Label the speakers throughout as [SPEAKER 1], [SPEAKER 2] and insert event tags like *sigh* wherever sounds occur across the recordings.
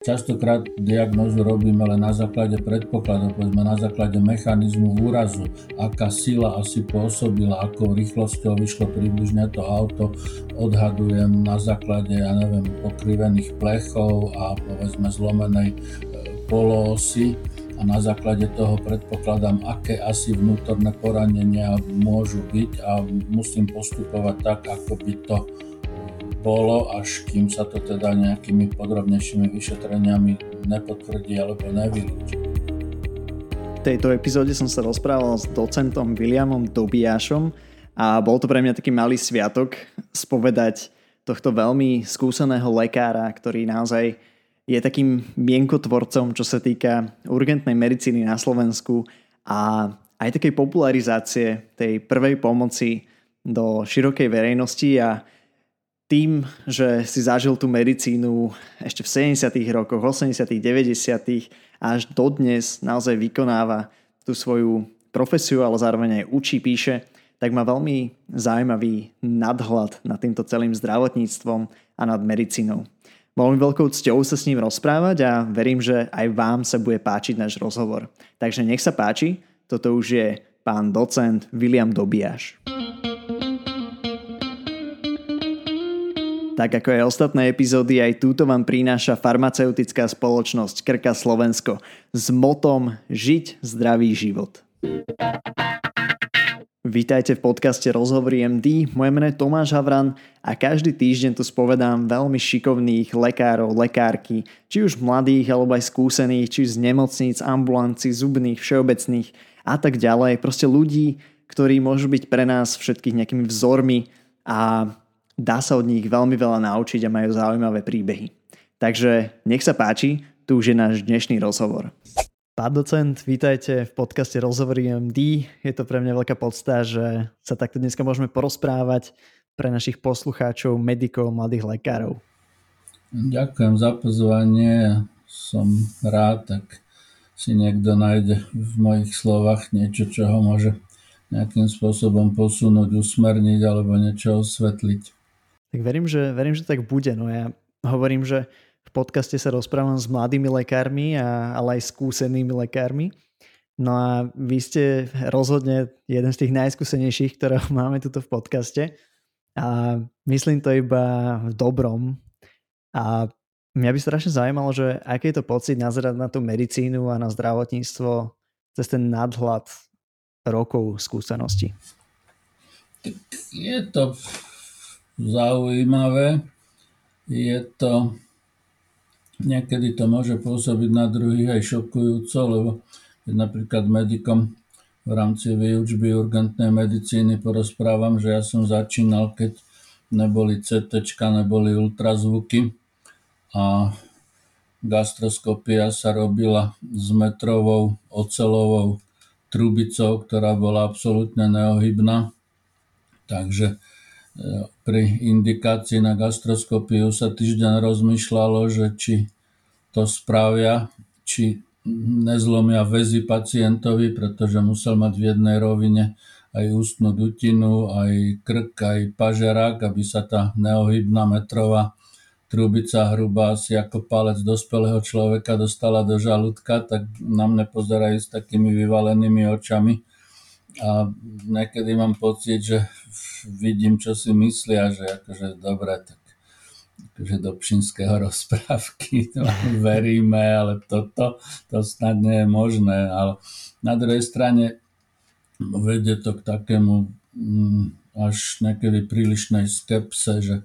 [SPEAKER 1] Častokrát diagnózu robíme len na základe predpokladov, povedzme na základe mechanizmu úrazu, aká sila asi pôsobila, akou rýchlosťou vyšlo približne to auto, odhadujem na základe, ja neviem, pokrivených plechov a povedzme zlomenej e, poloosy a na základe toho predpokladám, aké asi vnútorné poranenia môžu byť a musím postupovať tak, ako by to bolo, až kým sa to teda nejakými podrobnejšími vyšetreniami nepotvrdí alebo nevylúči.
[SPEAKER 2] V tejto epizóde som sa rozprával s docentom Williamom Dobiašom a bol to pre mňa taký malý sviatok spovedať tohto veľmi skúseného lekára, ktorý naozaj je takým mienkotvorcom, čo sa týka urgentnej medicíny na Slovensku a aj takej popularizácie tej prvej pomoci do širokej verejnosti a tým, že si zažil tú medicínu ešte v 70. rokoch, 80., 90. až dodnes naozaj vykonáva tú svoju profesiu, ale zároveň aj učí, píše, tak má veľmi zaujímavý nadhľad nad týmto celým zdravotníctvom a nad medicínou. Bolo veľkou cťou sa s ním rozprávať a verím, že aj vám sa bude páčiť náš rozhovor. Takže nech sa páči, toto už je pán docent William Dobiaš. Tak ako aj ostatné epizódy, aj túto vám prináša farmaceutická spoločnosť Krka Slovensko s motom Žiť zdravý život. Vítajte v podcaste Rozhovory MD, moje meno je Tomáš Havran a každý týždeň tu spovedám veľmi šikovných lekárov, lekárky, či už mladých alebo aj skúsených, či z nemocníc, ambulancí, zubných, všeobecných a tak ďalej. Proste ľudí, ktorí môžu byť pre nás všetkých nejakými vzormi a dá sa od nich veľmi veľa naučiť a majú zaujímavé príbehy. Takže nech sa páči, tu už je náš dnešný rozhovor. Pán docent, vítajte v podcaste Rozhovory MD. Je to pre mňa veľká podsta, že sa takto dneska môžeme porozprávať pre našich poslucháčov, medikov, mladých lekárov.
[SPEAKER 1] Ďakujem za pozvanie. Som rád, tak si niekto nájde v mojich slovách niečo, čo ho môže nejakým spôsobom posunúť, usmerniť alebo niečo osvetliť.
[SPEAKER 2] Tak verím, že, verím, že tak bude. No ja hovorím, že v podcaste sa rozprávam s mladými lekármi, a, ale aj skúsenými lekármi. No a vy ste rozhodne jeden z tých najskúsenejších, ktorého *laughs* máme tuto v podcaste. A myslím to iba v dobrom. A mňa by strašne zaujímalo, že aký je to pocit nazerať na tú medicínu a na zdravotníctvo cez ten nadhľad rokov skúsenosti.
[SPEAKER 1] Je to zaujímavé. Je to, niekedy to môže pôsobiť na druhých aj šokujúco, lebo keď napríklad medikom v rámci výučby urgentnej medicíny porozprávam, že ja som začínal, keď neboli CT, neboli ultrazvuky a gastroskopia sa robila s metrovou ocelovou trubicou, ktorá bola absolútne neohybná. Takže pri indikácii na gastroskopiu sa týždeň rozmýšľalo, že či to spravia, či nezlomia väzy pacientovi, pretože musel mať v jednej rovine aj ústnu dutinu, aj krk, aj pažerák, aby sa tá neohybná metrová trubica hrubá asi ako palec dospelého človeka dostala do žalúdka, tak na mne pozerajú s takými vyvalenými očami a niekedy mám pocit, že vidím, čo si myslia, že akože dobre, tak akože do pšinského *laughs* rozprávky to veríme, ale toto to snad nie je možné. Ale na druhej strane vedie to k takému mm, až niekedy prílišnej skepse, že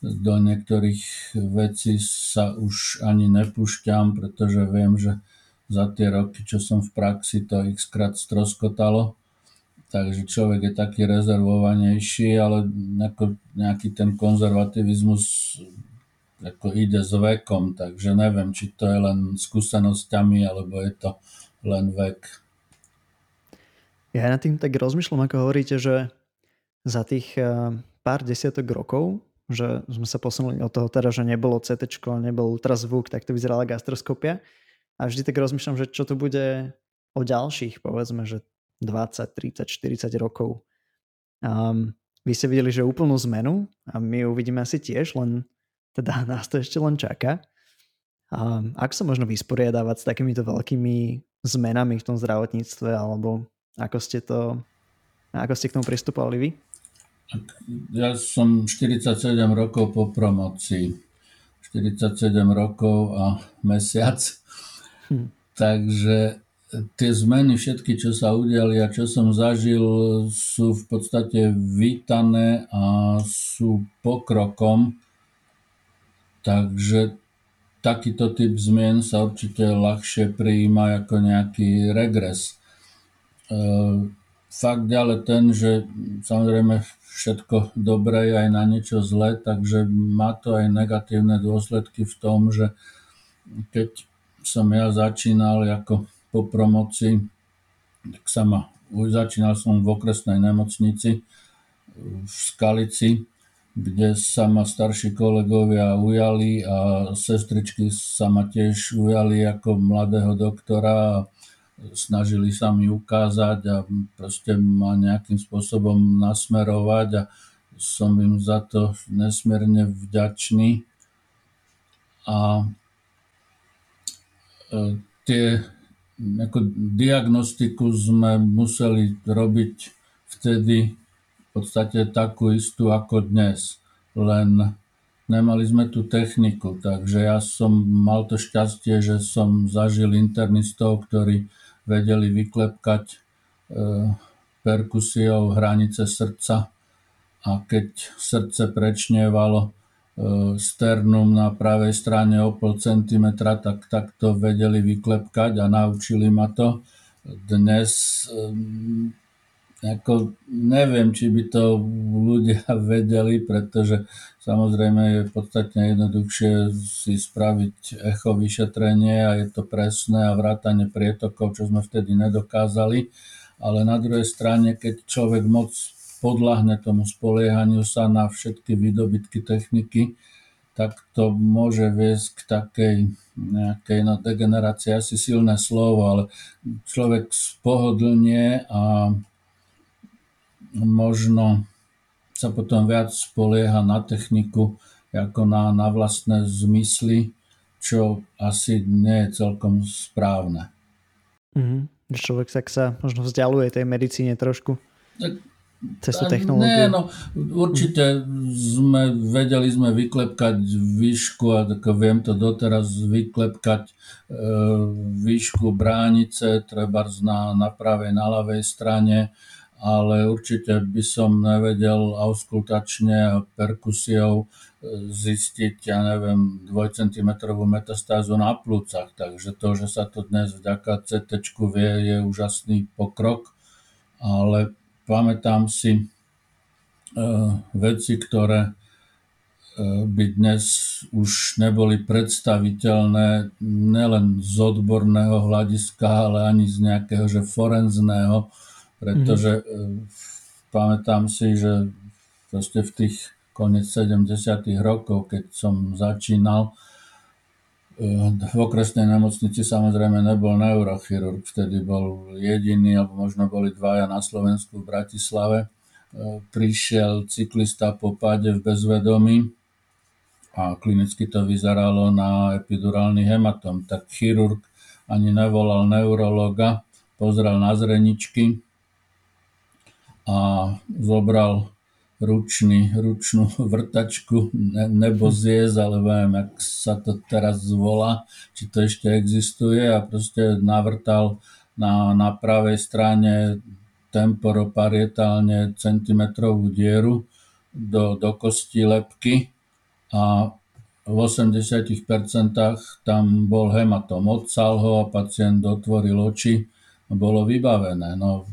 [SPEAKER 1] do niektorých vecí sa už ani nepúšťam, pretože viem, že za tie roky, čo som v praxi, to x krát stroskotalo takže človek je taký rezervovanejší, ale nejaký ten konzervativizmus ako ide s vekom, takže neviem, či to je len skúsenosťami, alebo je to len vek.
[SPEAKER 2] Ja na tým tak rozmýšľam, ako hovoríte, že za tých eh, pár desiatok rokov, že sme sa posunuli od toho teda, že nebolo CT, nebol ultrazvuk, tak to vyzerala gastroskopia. A vždy tak rozmýšľam, že čo to bude o ďalších, povedzme, že 20, 30, 40 rokov. Um, vy ste videli, že úplnú zmenu a my ju uvidíme asi tiež, len teda *laughs* nás to ešte len čaká. A ako sa možno vysporiadávať s takýmito veľkými zmenami v tom zdravotníctve, alebo ako ste to, ako ste k tomu pristupovali vy?
[SPEAKER 1] Ja som 47 rokov po promocii. 47 rokov a *laughs* mesiac. Hm. Takže tie zmeny všetky, čo sa udiali a čo som zažil, sú v podstate vítané a sú pokrokom. Takže takýto typ zmien sa určite ľahšie prijíma ako nejaký regres. E, fakt ale ten, že samozrejme všetko dobré je aj na niečo zlé, takže má to aj negatívne dôsledky v tom, že keď som ja začínal ako po promocii, tak sa začínal som v okresnej nemocnici v Skalici, kde sa ma starší kolegovia ujali a sestričky sa ma tiež ujali ako mladého doktora a snažili sa mi ukázať a proste ma nejakým spôsobom nasmerovať a som im za to nesmierne vďačný. A e, tie ako diagnostiku sme museli robiť vtedy v podstate takú istú ako dnes, len nemali sme tú techniku, takže ja som mal to šťastie, že som zažil internistov, ktorí vedeli vyklepkať e, perkusiou hranice srdca a keď srdce prečnievalo, E, sternum na pravej strane o pol centimetra, tak takto vedeli vyklepkať a naučili ma to. Dnes ako neviem, či by to ľudia *laughs* vedeli, pretože samozrejme je podstatne jednoduchšie si spraviť echo vyšetrenie a je to presné a vrátanie prietokov, čo sme vtedy nedokázali. Ale na druhej strane, keď človek moc podľahne tomu spoliehaniu sa na všetky výdobytky techniky, tak to môže viesť k takej nejakej no, degenerácii, asi silné slovo, ale človek spohodlnie a možno sa potom viac spolieha na techniku ako na, na vlastné zmysly, čo asi nie je celkom správne.
[SPEAKER 2] Mm-hmm. Človek sa, sa možno vzdialuje tej medicíne trošku.
[SPEAKER 1] Tak
[SPEAKER 2] cez tú technológiu?
[SPEAKER 1] Nie, no, určite sme, vedeli sme vyklepkať výšku a tak viem to doteraz vyklepkať e, výšku bránice, treba na, na pravej, na ľavej strane, ale určite by som nevedel auskultačne a perkusiou e, zistiť, ja neviem, 2 cm metastázu na plúcach. Takže to, že sa to dnes vďaka CT vie, je úžasný pokrok, ale pamätám si uh, veci, ktoré uh, by dnes už neboli predstaviteľné nielen z odborného hľadiska, ale ani z nejakého že forenzného, pretože mm-hmm. pamätám si, že proste v tých konec 70. rokov, keď som začínal, v okresnej nemocnici samozrejme nebol neurochirurg, vtedy bol jediný, alebo možno boli dvaja na Slovensku v Bratislave. E, prišiel cyklista po páde v bezvedomí a klinicky to vyzeralo na epidurálny hematom. Tak chirurg ani nevolal neurologa, pozrel na zreničky a zobral ručný, ručnú vrtačku ne, nebo zjezd, alebo neviem, jak sa to teraz zvolá, či to ešte existuje a proste navrtal na, na pravej strane temporoparietálne centimetrovú dieru do, do kosti lepky a v 80% tam bol hematom. Odsal ho a pacient otvoril oči a bolo vybavené. No,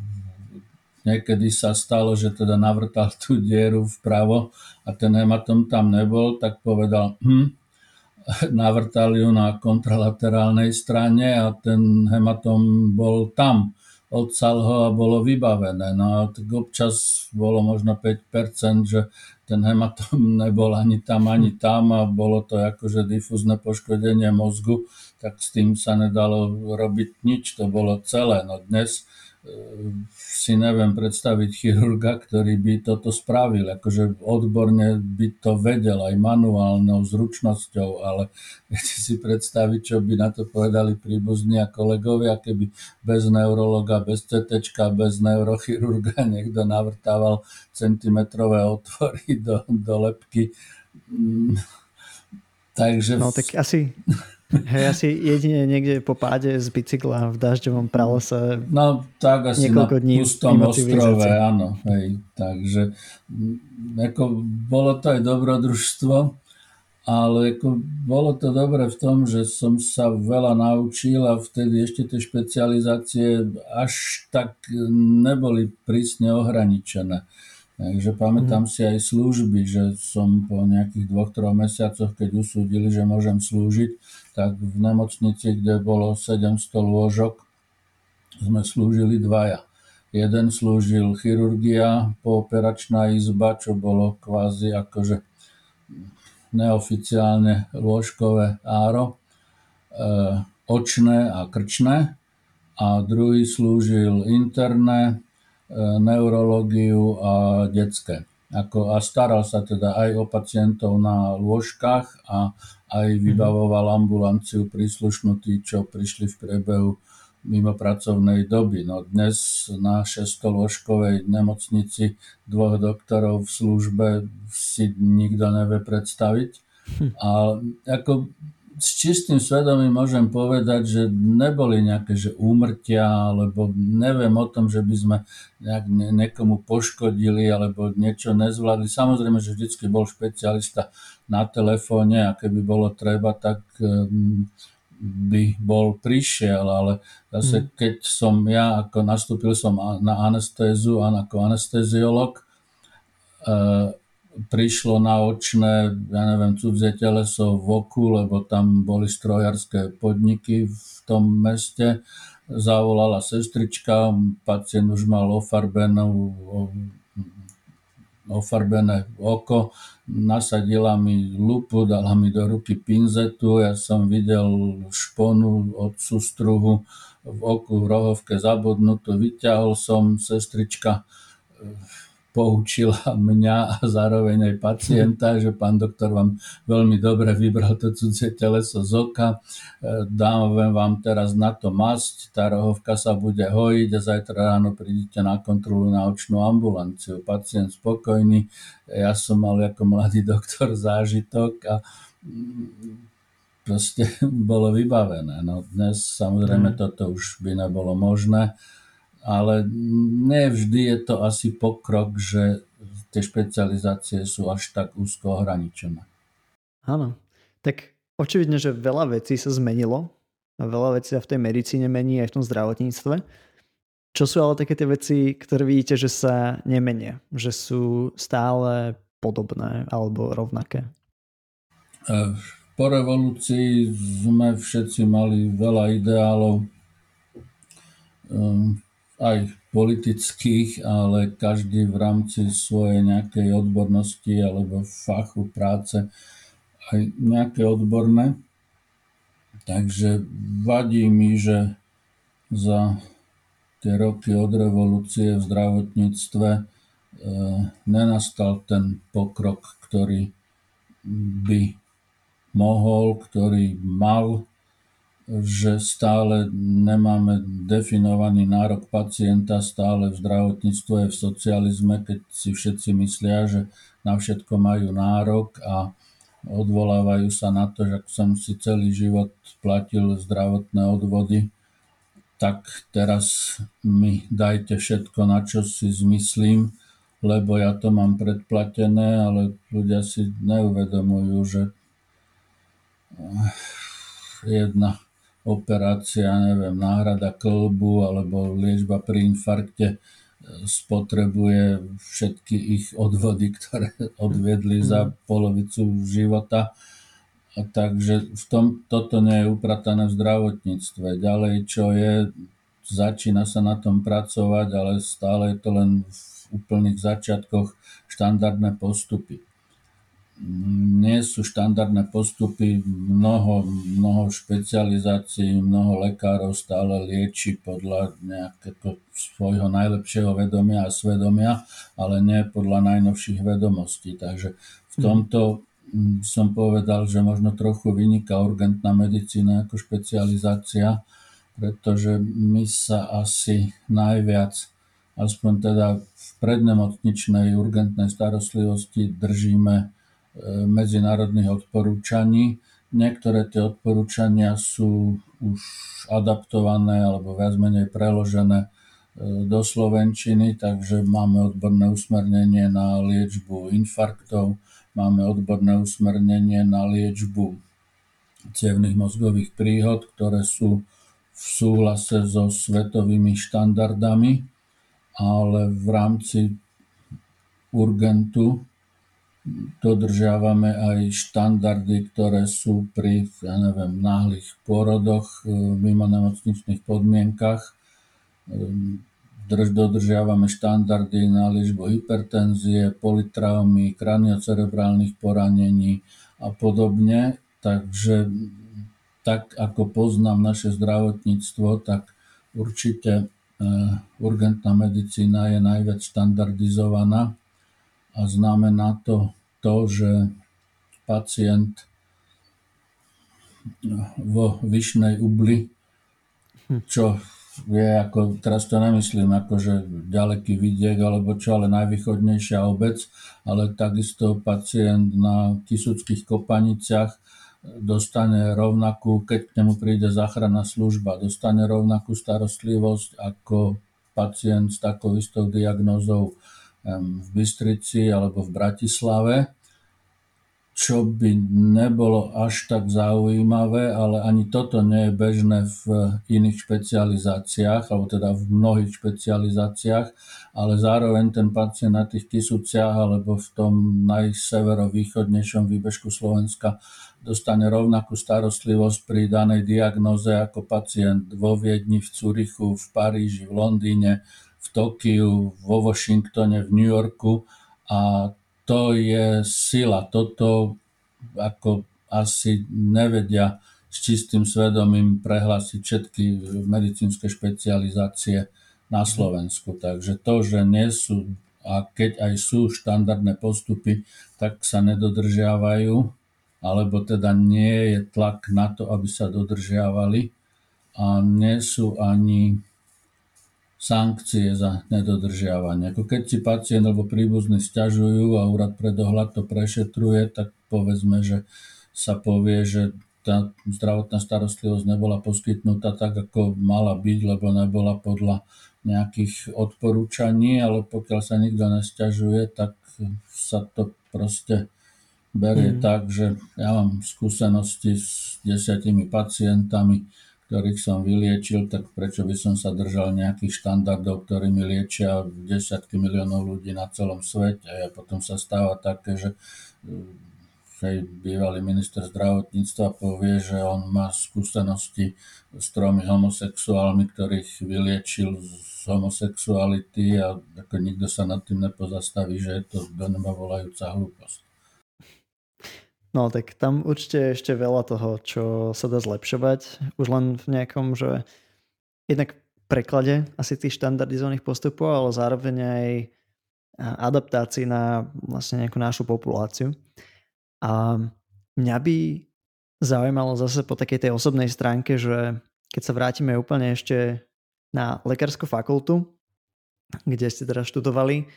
[SPEAKER 1] Niekedy sa stalo, že teda navrtal tú dieru vpravo a ten hematom tam nebol, tak povedal, hm, navrtal ju na kontralaterálnej strane a ten hematom bol tam. Odsal ho a bolo vybavené. No a tak občas bolo možno 5%, že ten hematom *laughs* nebol ani tam, ani tam a bolo to akože difúzne poškodenie mozgu, tak s tým sa nedalo robiť nič, to bolo celé. No dnes si neviem predstaviť chirurga, ktorý by toto spravil. Akože odborne by to vedel aj manuálnou zručnosťou, ale viete si predstaviť, čo by na to povedali príbuzní a kolegovia, keby bez neurologa, bez CT, bez neurochirurga niekto navrtával centimetrové otvory do, do lepky. Mm, takže...
[SPEAKER 2] No tak asi Hej, asi jedine niekde po páde z bicykla v dažďovom pralese.
[SPEAKER 1] No tak asi na dní pustom ostrove, áno. Hej, takže ako, bolo to aj dobrodružstvo, ale ako, bolo to dobre v tom, že som sa veľa naučil a vtedy ešte tie špecializácie až tak neboli prísne ohraničené. Takže pamätám mm. si aj služby, že som po nejakých dvoch, troch mesiacoch, keď usúdili, že môžem slúžiť, tak v nemocnici, kde bolo 700 lôžok, sme slúžili dvaja. Jeden slúžil chirurgia, pooperačná izba, čo bolo kvázi akože neoficiálne lôžkové áro, e, očné a krčné a druhý slúžil interné, E, neurológiu a detské. Ako, a staral sa teda aj o pacientov na lôžkach a aj mhm. vybavoval ambulanciu príslušnú tí, čo prišli v priebehu mimo pracovnej doby. No dnes na 600-lôžkovej nemocnici dvoch doktorov v službe si nikto nevie predstaviť. Hm. A ako s čistým svedomím môžem povedať, že neboli nejaké že úmrtia, alebo neviem o tom, že by sme nejak niekomu poškodili alebo niečo nezvládli. Samozrejme, že vždycky bol špecialista na telefóne a keby bolo treba, tak ehm, by bol prišiel, ale zase hmm. keď som ja, ako nastúpil som na anestézu a ako anesteziolog, ehm, prišlo na očné, ja neviem, cudzie teleso v oku, lebo tam boli strojarské podniky v tom meste. Zavolala sestrička, pacient už mal ofarbenú, ofarbené oko, nasadila mi lupu, dala mi do ruky pinzetu, ja som videl šponu od sústruhu v oku v rohovke zabudnutú, vyťahol som, sestrička poučila mňa a zároveň aj pacienta, že pán doktor vám veľmi dobre vybral to cudzie teleso z oka, e, dám vám teraz na to masť, tá rohovka sa bude hojiť a zajtra ráno prídete na kontrolu na očnú ambulanciu. Pacient spokojný, ja som mal ako mladý doktor zážitok a mm, proste *laughs* bolo vybavené. No dnes samozrejme mm. toto už by nebolo možné ale nevždy je to asi pokrok, že tie špecializácie sú až tak úzko ohraničené.
[SPEAKER 2] Áno, tak očividne, že veľa vecí sa zmenilo a veľa vecí sa v tej medicíne mení aj v tom zdravotníctve. Čo sú ale také tie veci, ktoré vidíte, že sa nemenia, že sú stále podobné alebo rovnaké?
[SPEAKER 1] E, po revolúcii sme všetci mali veľa ideálov. Ehm, aj politických, ale každý v rámci svojej nejakej odbornosti alebo fachu práce aj nejaké odborné. Takže vadí mi, že za tie roky od revolúcie v zdravotníctve e, nenastal ten pokrok, ktorý by mohol, ktorý mal že stále nemáme definovaný nárok pacienta, stále v zdravotníctve je v socializme, keď si všetci myslia, že na všetko majú nárok a odvolávajú sa na to, že ak som si celý život platil zdravotné odvody, tak teraz mi dajte všetko, na čo si zmyslím, lebo ja to mám predplatené, ale ľudia si neuvedomujú, že jedna operácia, neviem, náhrada klbu alebo liečba pri infarkte e, spotrebuje všetky ich odvody, ktoré *laughs* odviedli za mhm. polovicu života. A takže v tom, toto nie je upratané v zdravotníctve. Ďalej, čo je, začína sa na tom pracovať, ale stále je to len v úplných začiatkoch štandardné postupy. Nie sú štandardné postupy, mnoho, mnoho špecializácií, mnoho lekárov stále lieči podľa nejakého svojho najlepšieho vedomia a svedomia, ale nie podľa najnovších vedomostí. Takže v tomto som povedal, že možno trochu vyniká urgentná medicína ako špecializácia, pretože my sa asi najviac, aspoň teda v prednemocničnej urgentnej starostlivosti držíme medzinárodných odporúčaní. Niektoré tie odporúčania sú už adaptované alebo viac menej preložené e, do Slovenčiny, takže máme odborné usmernenie na liečbu infarktov, máme odborné usmernenie na liečbu cievných mozgových príhod, ktoré sú v súhlase so svetovými štandardami, ale v rámci urgentu dodržiavame aj štandardy, ktoré sú pri, ja neviem, náhlych pôrodoch, e, mimo nemocničných podmienkach. E, dodržiavame štandardy na liečbu hypertenzie, politraumy, kraniocerebrálnych poranení a podobne. Takže tak ako poznám naše zdravotníctvo, tak určite e, urgentná medicína je najviac štandardizovaná a znamená to to, že pacient vo vyšnej ubli, čo je ako, teraz to nemyslím ako, že ďaleký vidiek alebo čo, ale najvýchodnejšia obec, ale takisto pacient na Kisúckých kopaniciach dostane rovnakú, keď k nemu príde záchranná služba, dostane rovnakú starostlivosť ako pacient s takou istou diagnózou v Bystrici alebo v Bratislave, čo by nebolo až tak zaujímavé, ale ani toto nie je bežné v iných špecializáciách, alebo teda v mnohých špecializáciách, ale zároveň ten pacient na tých Kisúciach alebo v tom najseverovýchodnejšom výbežku Slovenska dostane rovnakú starostlivosť pri danej diagnoze ako pacient vo Viedni, v Curichu, v Paríži, v Londýne, v Tokiu, vo Washingtone, v New Yorku a to je sila. Toto ako asi nevedia s čistým svedomím prehlásiť všetky medicínske špecializácie na Slovensku. Takže to, že nie sú a keď aj sú štandardné postupy, tak sa nedodržiavajú, alebo teda nie je tlak na to, aby sa dodržiavali a nie sú ani sankcie za nedodržiavanie. Ako keď si pacient alebo príbuzný stiažujú a úrad pre dohľad to prešetruje, tak povedzme, že sa povie, že tá zdravotná starostlivosť nebola poskytnutá tak, ako mala byť, lebo nebola podľa nejakých odporúčaní, ale pokiaľ sa nikto nestiažuje, tak sa to proste berie mm. tak, že ja mám skúsenosti s desiatimi pacientami, ktorých som vyliečil, tak prečo by som sa držal nejakých štandardov, ktorými liečia desiatky miliónov ľudí na celom svete. A potom sa stáva také, že hej, bývalý minister zdravotníctva povie, že on má skúsenosti s tromi homosexuálmi, ktorých vyliečil z homosexuality a ako nikto sa nad tým nepozastaví, že je to do neba volajúca hlúposť.
[SPEAKER 2] No tak tam určite ešte veľa toho, čo sa dá zlepšovať. Už len v nejakom, že jednak preklade asi tých štandardizovaných postupov, ale zároveň aj adaptácii na vlastne nejakú našu populáciu. A mňa by zaujímalo zase po takej tej osobnej stránke, že keď sa vrátime úplne ešte na lekárskú fakultu, kde ste teda študovali,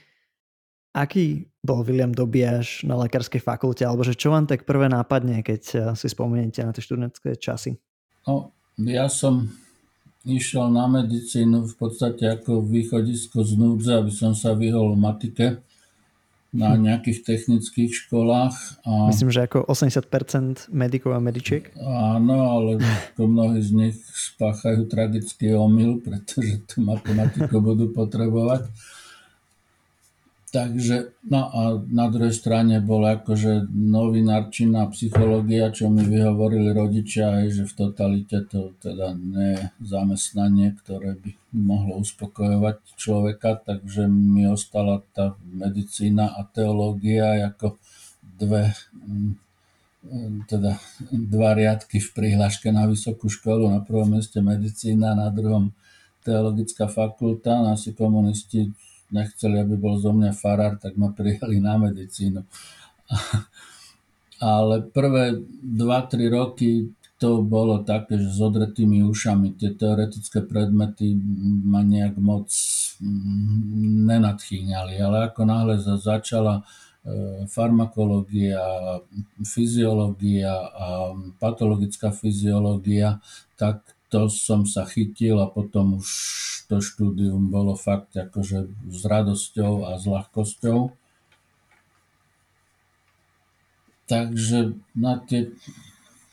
[SPEAKER 2] Aký bol William Dobiaš na lekárskej fakulte, alebo že čo vám tak prvé nápadne, keď eh, si spomeniete na tie študentské časy?
[SPEAKER 1] No, ja som išiel na medicínu v podstate ako východisko z núdze, aby som sa vyhol matike na hm. nejakých technických školách.
[SPEAKER 2] A... Myslím, že ako 80% medikov a medičiek.
[SPEAKER 1] Áno, ale ako mnohí z nich spáchajú tragický omyl, pretože tú matematiku budú potrebovať. Takže, no a na druhej strane bola akože novinárčina, psychológia, čo mi vyhovorili rodičia, aj, že v totalite to teda nie je zamestnanie, ktoré by mohlo uspokojovať človeka, takže mi ostala tá medicína a teológia ako dve teda dva riadky v prihláške na vysokú školu, na prvom mieste medicína, na druhom teologická fakulta. Nasi komunisti nechceli, aby bol zo mňa farár, tak ma prijali na medicínu. Ale prvé 2-3 roky to bolo také, že s odretými ušami tie teoretické predmety ma nejak moc mm, nenadchýňali, ale ako náhle začala e, farmakológia, fyziológia a patologická fyziológia, tak to som sa chytil a potom už to štúdium bolo fakt akože s radosťou a s ľahkosťou. Takže na tie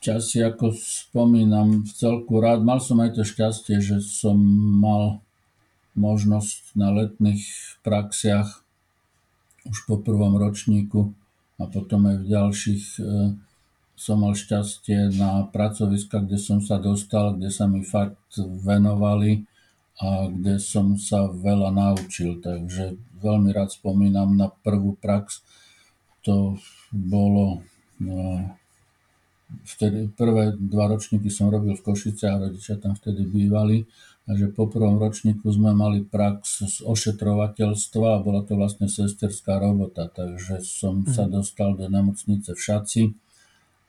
[SPEAKER 1] časy, ako spomínam, v celku rád. Mal som aj to šťastie, že som mal možnosť na letných praxiach už po prvom ročníku a potom aj v ďalších e, som mal šťastie na pracoviska, kde som sa dostal, kde sa mi fakt venovali a kde som sa veľa naučil. Takže veľmi rád spomínam na prvú prax. To bolo no, vtedy prvé dva ročníky som robil v Košice a rodičia tam vtedy bývali. Takže po prvom ročníku sme mali prax z ošetrovateľstva a bola to vlastne sesterská robota. Takže som sa mhm. dostal do nemocnice v Šaci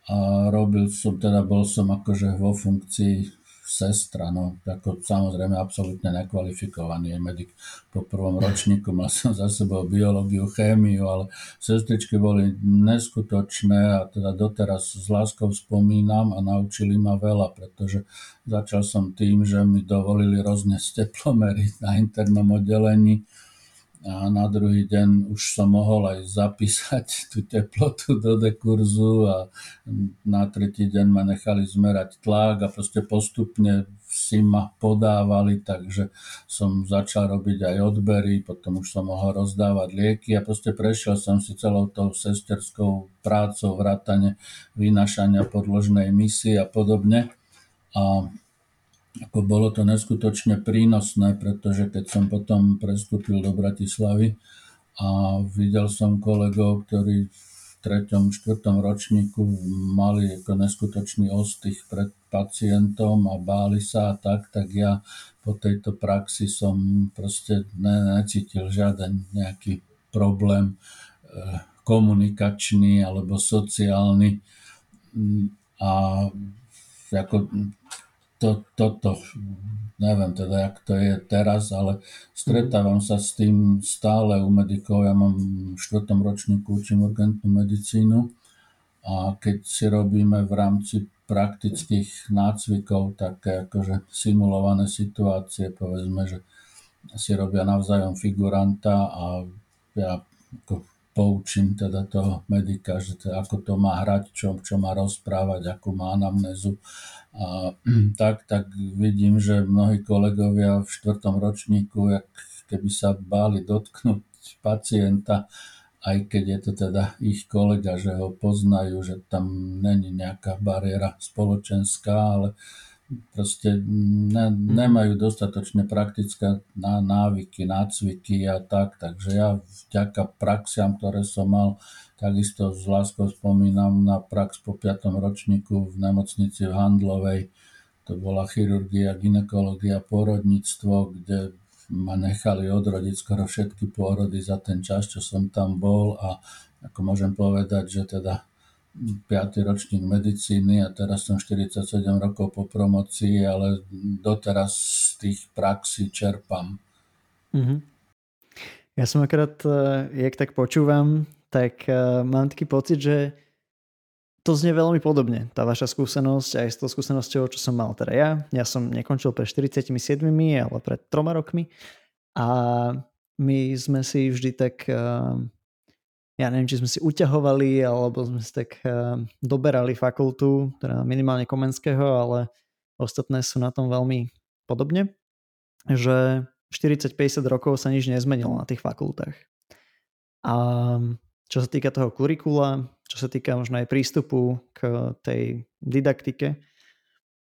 [SPEAKER 1] a robil som, teda bol som akože vo funkcii sestra, no ako samozrejme absolútne nekvalifikovaný je medic. Po prvom ročníku, mal som za sebou biológiu, chémiu, ale sestričky boli neskutočné a teda doteraz s láskou spomínam a naučili ma veľa, pretože začal som tým, že mi dovolili rozniesť *laughs* teplomery na internom oddelení, a na druhý deň už som mohol aj zapísať *laughs* tú teplotu do dekurzu a na tretí deň ma nechali zmerať tlak a proste postupne si ma podávali, takže som začal robiť aj odbery, potom už som mohol rozdávať lieky a proste prešiel som si celou tou sesterskou prácou, vrátane vynašania podložnej misie a podobne. A ako bolo to neskutočne prínosné, pretože keď som potom prestúpil do Bratislavy a videl som kolegov, ktorí v treťom, štvrtom ročníku mali ako neskutočný ostých pred pacientom a báli sa a tak, tak ja po tejto praxi som proste ne, necítil žiaden nejaký problém eh, komunikačný alebo sociálny. A ako to, toto, neviem teda, jak to je teraz, ale stretávam sa s tým stále u medikov. Ja mám v štvrtom ročníku, učím urgentnú medicínu a keď si robíme v rámci praktických nácvikov také akože simulované situácie, povedzme, že si robia navzájom figuranta a ja ako poučím teda toho medika, že to, ako to má hrať, čo, čo má rozprávať, akú má anamnézu. A *clears throat* tak, tak vidím, že mnohí kolegovia v štvrtom ročníku, jak keby sa báli dotknúť pacienta, aj keď je to teda ich kolega, že ho poznajú, že tam není nejaká bariéra spoločenská, ale proste ne, mhm. nemajú dostatočne praktické návyky, nácviky a tak, takže ja vďaka praxiam, ktoré som mal, takisto s láskou spomínam na prax po 5. ročníku v nemocnici v Handlovej, to bola chirurgia, ginekológia, porodníctvo, kde ma nechali odrodiť skoro všetky pôrody za ten čas, čo som tam bol a ako môžem povedať, že teda 5. ročník medicíny a teraz som 47 rokov po promocii, ale doteraz z tých praxí čerpám.
[SPEAKER 2] Mm-hmm. Ja som akorát, eh, jak tak počúvam, tak uh, mám taký pocit, že to znie veľmi podobne, tá vaša skúsenosť aj s tou skúsenosťou, čo som mal teda ja. Ja som nekončil pred 47, ale pred troma rokmi a my sme si vždy tak uh, ja neviem, či sme si uťahovali, alebo sme si tak uh, doberali fakultu, teda minimálne Komenského, ale ostatné sú na tom veľmi podobne, že 40-50 rokov sa nič nezmenilo na tých fakultách. A čo sa týka toho kurikula, čo sa týka možno aj prístupu k tej didaktike,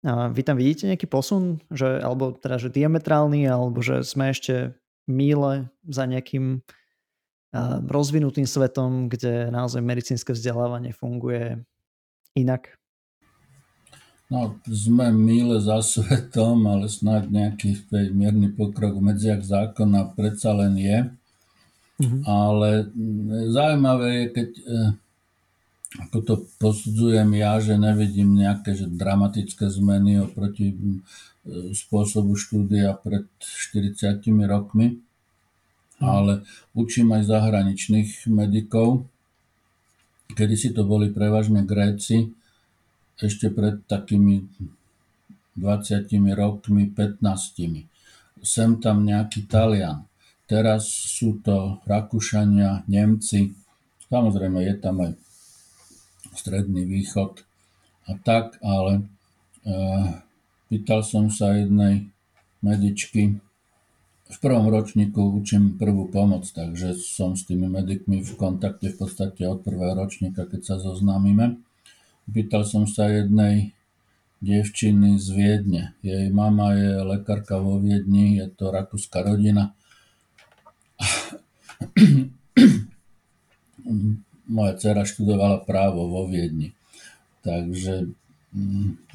[SPEAKER 2] a vy tam vidíte nejaký posun, že, alebo teda, že diametrálny, alebo že sme ešte míle za nejakým rozvinutým svetom, kde naozaj medicínske vzdelávanie funguje inak?
[SPEAKER 1] No, sme míle za svetom, ale snáď nejaký mierny pokrok v medziach zákona predsa len je. Mm-hmm. Ale zaujímavé je, keď eh, ako to posudzujem ja, že nevidím nejaké že dramatické zmeny oproti eh, spôsobu štúdia pred 40 rokmi, mm. Ale učím aj zahraničných medikov. Kedy si to boli prevažne Gréci, ešte pred takými 20 rokmi, 15. Sem tam nejaký Talian. Teraz sú to Rakúšania, Nemci, samozrejme je tam aj Stredný východ a tak, ale e, pýtal som sa jednej medičky, v prvom ročníku učím prvú pomoc, takže som s tými medikmi v kontakte v podstate od prvého ročníka, keď sa zoznámime. Pýtal som sa jednej dievčiny z Viedne. Jej mama je lekárka vo Viedni, je to rakúska rodina. Moja dcera študovala právo vo Viedni. Takže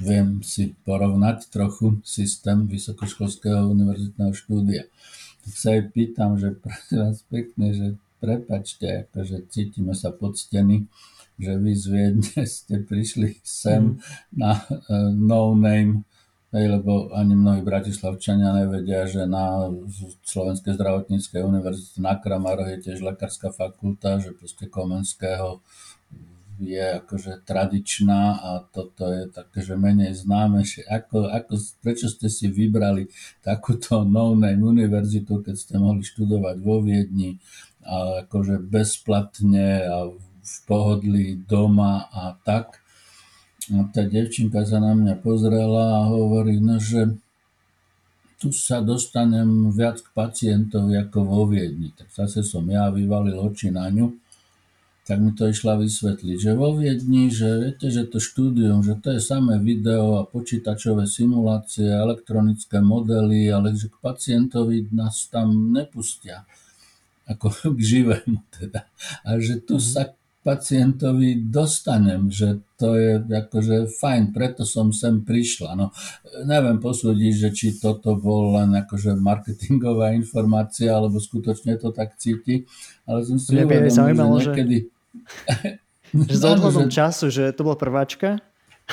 [SPEAKER 1] viem si porovnať trochu systém vysokoškolského univerzitného štúdia. Tak sa jej pýtam, že *laughs* vás pekne, že prepačte, akože cítime sa poctení, že vy z Viedne *laughs* ste prišli sem mm. na uh, no name, hej, lebo ani mnohí bratislavčania nevedia, že na Slovenskej zdravotníckej univerzite na Kramaroch je tiež lekárska fakulta, že proste Komenského je akože tradičná a toto je také, že menej známe, ako, ako, prečo ste si vybrali takúto no-name univerzitu, keď ste mohli študovať vo Viedni a akože bezplatne a v pohodlí doma a tak. A tá devčinka sa na mňa pozrela a hovorí, no, že tu sa dostanem viac k pacientovi ako vo Viedni. Tak zase som ja vyvalil oči na ňu, tak mi to išla vysvetliť, že vo Viedni, že viete, že to štúdium, že to je samé video a počítačové simulácie, elektronické modely, ale že k pacientovi nás tam nepustia ako *laughs* k živému teda. A že tu mm-hmm. sa pacientovi dostanem, že to je akože fajn, preto som sem prišla. No, neviem posúdiť, že či toto bol len akože marketingová informácia, alebo skutočne to tak cíti, ale som si uvedomil, že niekedy...
[SPEAKER 2] Že, že za odhľadom času, že to bola prváčka,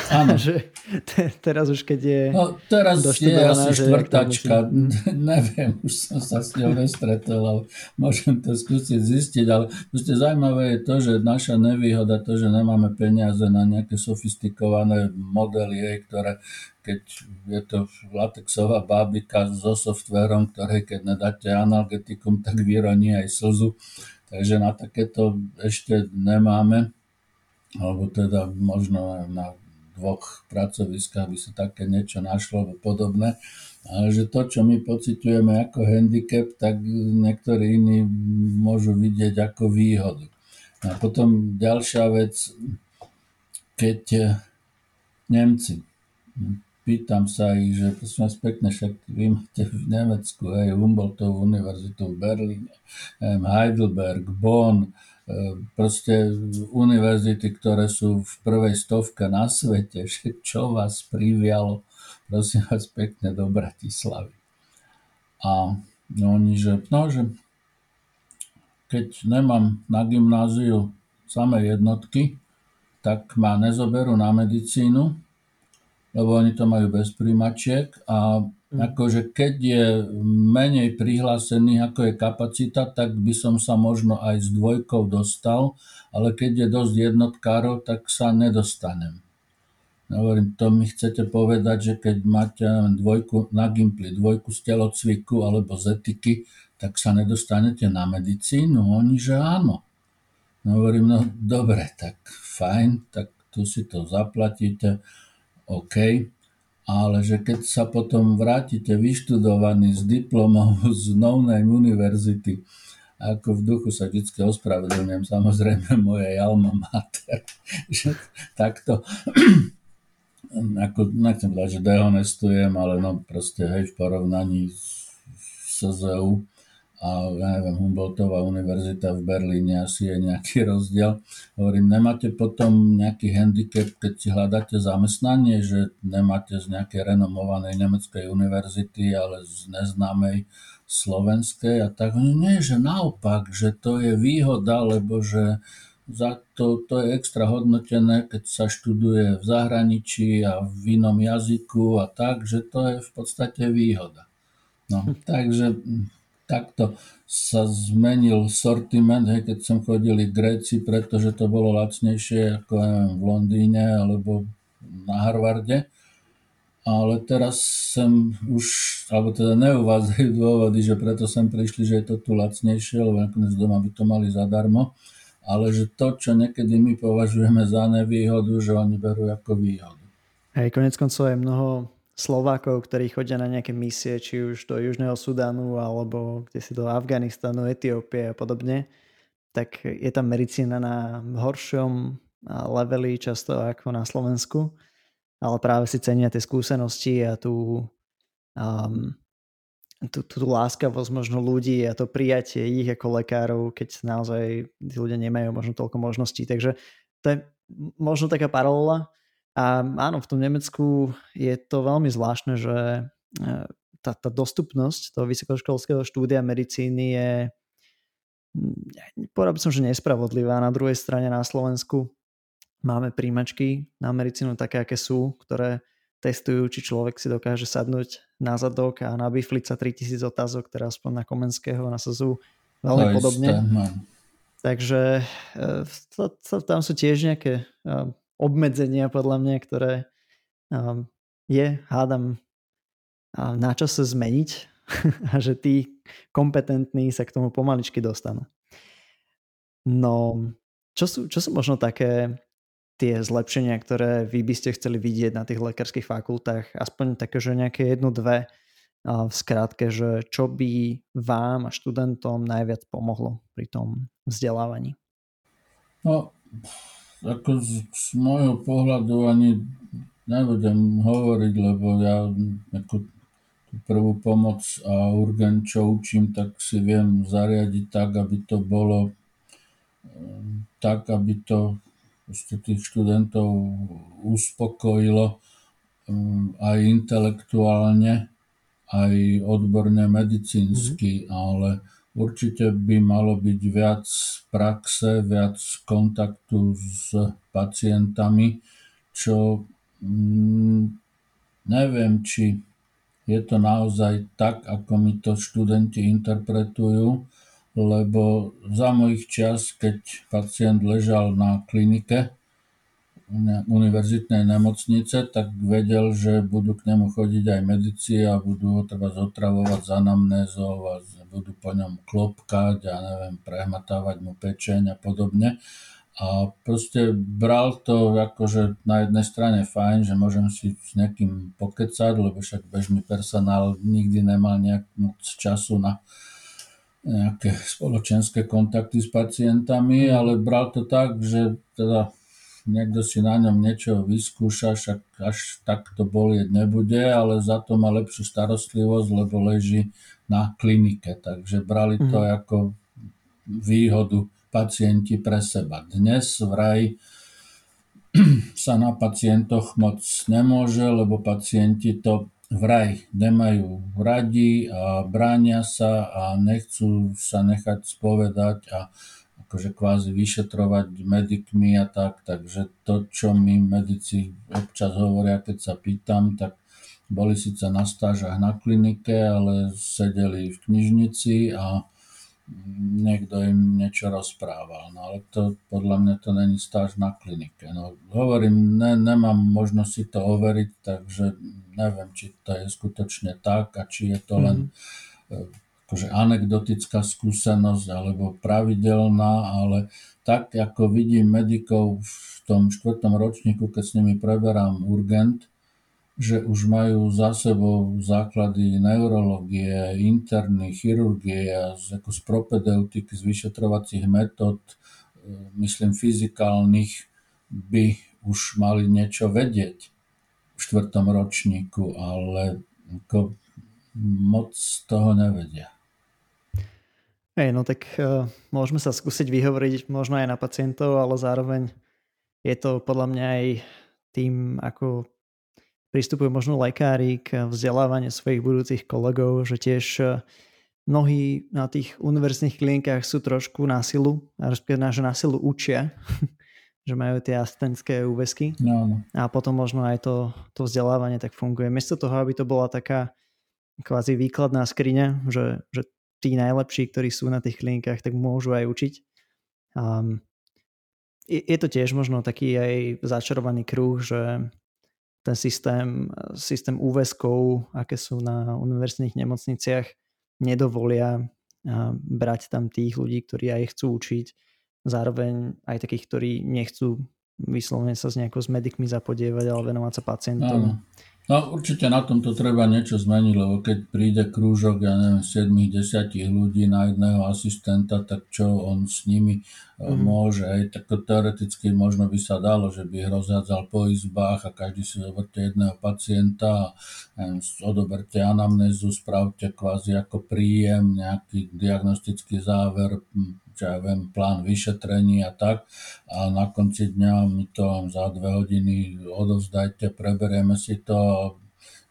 [SPEAKER 2] Áno. *laughs* že te, teraz už keď je
[SPEAKER 1] No teraz je asi štvrtačka, *laughs* neviem, už som sa s ňou nestretol, ale môžem to skúsiť zistiť, ale proste zaujímavé je to, že naša nevýhoda, to, že nemáme peniaze na nejaké sofistikované modely, ktoré keď je to latexová bábika so softverom, ktoré keď nedáte analgetikum, tak vyroní aj slzu. Takže na takéto ešte nemáme, alebo teda možno na dvoch pracoviskách by sa také niečo našlo alebo podobné. Ale že to, čo my pociťujeme ako handicap, tak niektorí iní môžu vidieť ako výhodu. A potom ďalšia vec, keď Nemci, pýtam sa ich, že sú nás pekne, však vy máte *laughs* v Nemecku, hej, Humboldtovú univerzitu v Berlíne, Heidelberg, Bonn, E, proste univerzity, ktoré sú v prvej stovke na svete, *laughs* že čo vás privialo, prosím vás pekne do Bratislavy. A no, oni, že, no, že keď nemám na gymnáziu samé jednotky, tak ma nezoberú na medicínu, lebo oni to majú bez príjmačiek a Mm. Akože keď je menej prihlásených, ako je kapacita, tak by som sa možno aj s dvojkou dostal, ale keď je dosť jednotkárov, tak sa nedostanem. Hovorím, to mi chcete povedať, že keď máte dvojku na Gimply, dvojku z telocviku alebo z etiky, tak sa nedostanete na medicínu? Oni, že áno. No, hovorím, no dobre, tak fajn, tak tu si to zaplatíte, OK? Ale že keď sa potom vrátite vyštudovaný s diplomom *laughs* z Novnej univerzity, ako v duchu sa vždy ospravedlňujem, samozrejme *laughs* mojej alma mater, *laughs* že takto, *clears throat* ako, nechcem povedať, že dehonestujem, ale no proste hej, v porovnaní s SZU, a neviem, Humboldtová univerzita v Berlíne asi je nejaký rozdiel. Hovorím, nemáte potom nejaký handicap, keď si hľadáte zamestnanie, že nemáte z nejakej renomovanej nemeckej univerzity, ale z neznámej slovenskej a tak. Nie, že naopak, že to je výhoda, lebo že za to, to je extra hodnotené, keď sa študuje v zahraničí a v inom jazyku a tak, že to je v podstate výhoda. No, takže takto sa zmenil sortiment, hej, keď som chodili Gréci, pretože to bolo lacnejšie ako neviem, v Londýne alebo na Harvarde. Ale teraz sem už, alebo teda neuvádzajú *laughs* dôvody, že preto sem prišli, že je to tu lacnejšie, lebo nakoniec doma by to mali zadarmo. Ale že to, čo niekedy my považujeme za nevýhodu, že oni berú ako výhodu.
[SPEAKER 2] Hej, konec koncov je mnoho Slovákov, ktorí chodia na nejaké misie, či už do Južného Sudánu, alebo kde si do Afganistanu, Etiópie a podobne, tak je tam medicína na horšom leveli často ako na Slovensku, ale práve si cenia tie skúsenosti a tú, um, tú, tú láskavosť možno ľudí a to prijatie ich ako lekárov, keď naozaj tí ľudia nemajú možno toľko možností. Takže to je možno taká paralela, a áno, v tom Nemecku je to veľmi zvláštne, že e, tá, tá dostupnosť toho vysokoškolského štúdia medicíny je mm, povedal by som, že nespravodlivá. Na druhej strane na Slovensku máme príjmačky na medicínu také, aké sú, ktoré testujú, či človek si dokáže sadnúť na zadok a nabifliť sa 3000 otázok, ktoré aspoň na Komenského nasazú veľmi to podobne. Isté, no. Takže e, tam sú tiež nejaké e, obmedzenia podľa mňa, ktoré um, je, hádam, na čase zmeniť *laughs* a že tí kompetentní sa k tomu pomaličky dostanú. No, čo sú, čo sú možno také tie zlepšenia, ktoré vy by ste chceli vidieť na tých lekárskych fakultách? Aspoň také, že nejaké jednu, dve v skrátke, že čo by vám a študentom najviac pomohlo pri tom vzdelávaní?
[SPEAKER 1] No, ako z, z môjho pohľadu ani nebudem hovoriť, lebo ja ako tú prvú pomoc a urgent, čo učím, tak si viem zariadiť tak, aby to bolo tak, aby to tých študentov uspokojilo aj intelektuálne, aj odborne medicínsky, mm-hmm. ale Určite by malo byť viac praxe, viac kontaktu s pacientami, čo mm, neviem, či je to naozaj tak, ako mi to študenti interpretujú, lebo za mojich čas, keď pacient ležal na klinike, univerzitnej nemocnice, tak vedel, že budú k nemu chodiť aj medici a budú ho treba zotravovať za anamnézou a budú po ňom klopkať a neviem, prehmatávať mu pečeň a podobne. A proste bral to akože na jednej strane fajn, že môžem si s nejakým pokecať, lebo však bežný personál nikdy nemal nejak moc času na nejaké spoločenské kontakty s pacientami, ale bral to tak, že teda niekto si na ňom niečo vyskúša, však až tak to bolieť nebude, ale za to má lepšiu starostlivosť, lebo leží na klinike. Takže brali to mm. ako výhodu pacienti pre seba. Dnes vraj *clears throat* sa na pacientoch moc nemôže, lebo pacienti to vraj nemajú radi a bránia sa a nechcú sa nechať spovedať a akože kvázi vyšetrovať medikmi a tak, takže to, čo mi medici občas hovoria, keď sa pýtam, tak boli síce na stážach na klinike, ale sedeli v knižnici a niekto im niečo rozprával. No ale to podľa mňa to není stáž na klinike. No hovorím, ne, nemám možnosť si to overiť, takže neviem, či to je skutočne tak a či je to len mm akože anekdotická skúsenosť alebo pravidelná, ale tak ako vidím medikov v tom štvrtom ročníku, keď s nimi preberám urgent, že už majú za sebou základy neurologie, interny, chirurgie z, ako z propedeutiky, z vyšetrovacích metód, e, myslím fyzikálnych, by už mali niečo vedieť v štvrtom ročníku, ale ako moc toho nevedia.
[SPEAKER 2] Hej, no tak uh, môžeme sa skúsiť vyhovoriť možno aj na pacientov, ale zároveň je to podľa mňa aj tým, ako pristupujú možno lekári k vzdelávaniu svojich budúcich kolegov, že tiež uh, mnohí na tých univerzitných klinikách sú trošku na silu, respektíve že na silu učia, *laughs* že majú tie asistentské úvesky.
[SPEAKER 1] No, no.
[SPEAKER 2] A potom možno aj to, to vzdelávanie tak funguje. Miesto toho, aby to bola taká kvázi výkladná skriňa, že, že tí najlepší, ktorí sú na tých klinikách, tak môžu aj učiť. Um, je, je to tiež možno taký aj začarovaný kruh, že ten systém, systém úväzkov, aké sú na univerzitných nemocniciach, nedovolia brať tam tých ľudí, ktorí aj chcú učiť, zároveň aj takých, ktorí nechcú vyslovene sa s nejakou s medikmi zapodievať, ale venovať sa pacientom. Áno.
[SPEAKER 1] No určite na tomto treba niečo zmeniť, lebo keď príde krúžok, ja neviem, 7-10 ľudí na jedného asistenta, tak čo on s nimi mm. môže, aj tak teoreticky možno by sa dalo, že by ich rozhádzal po izbách a každý si zoberte jedného pacienta a odoberte anamnézu, spravte kvázi ako príjem, nejaký diagnostický záver, čo ja viem, plán vyšetrení a tak. A na konci dňa mi to za dve hodiny odovzdajte, preberieme si to.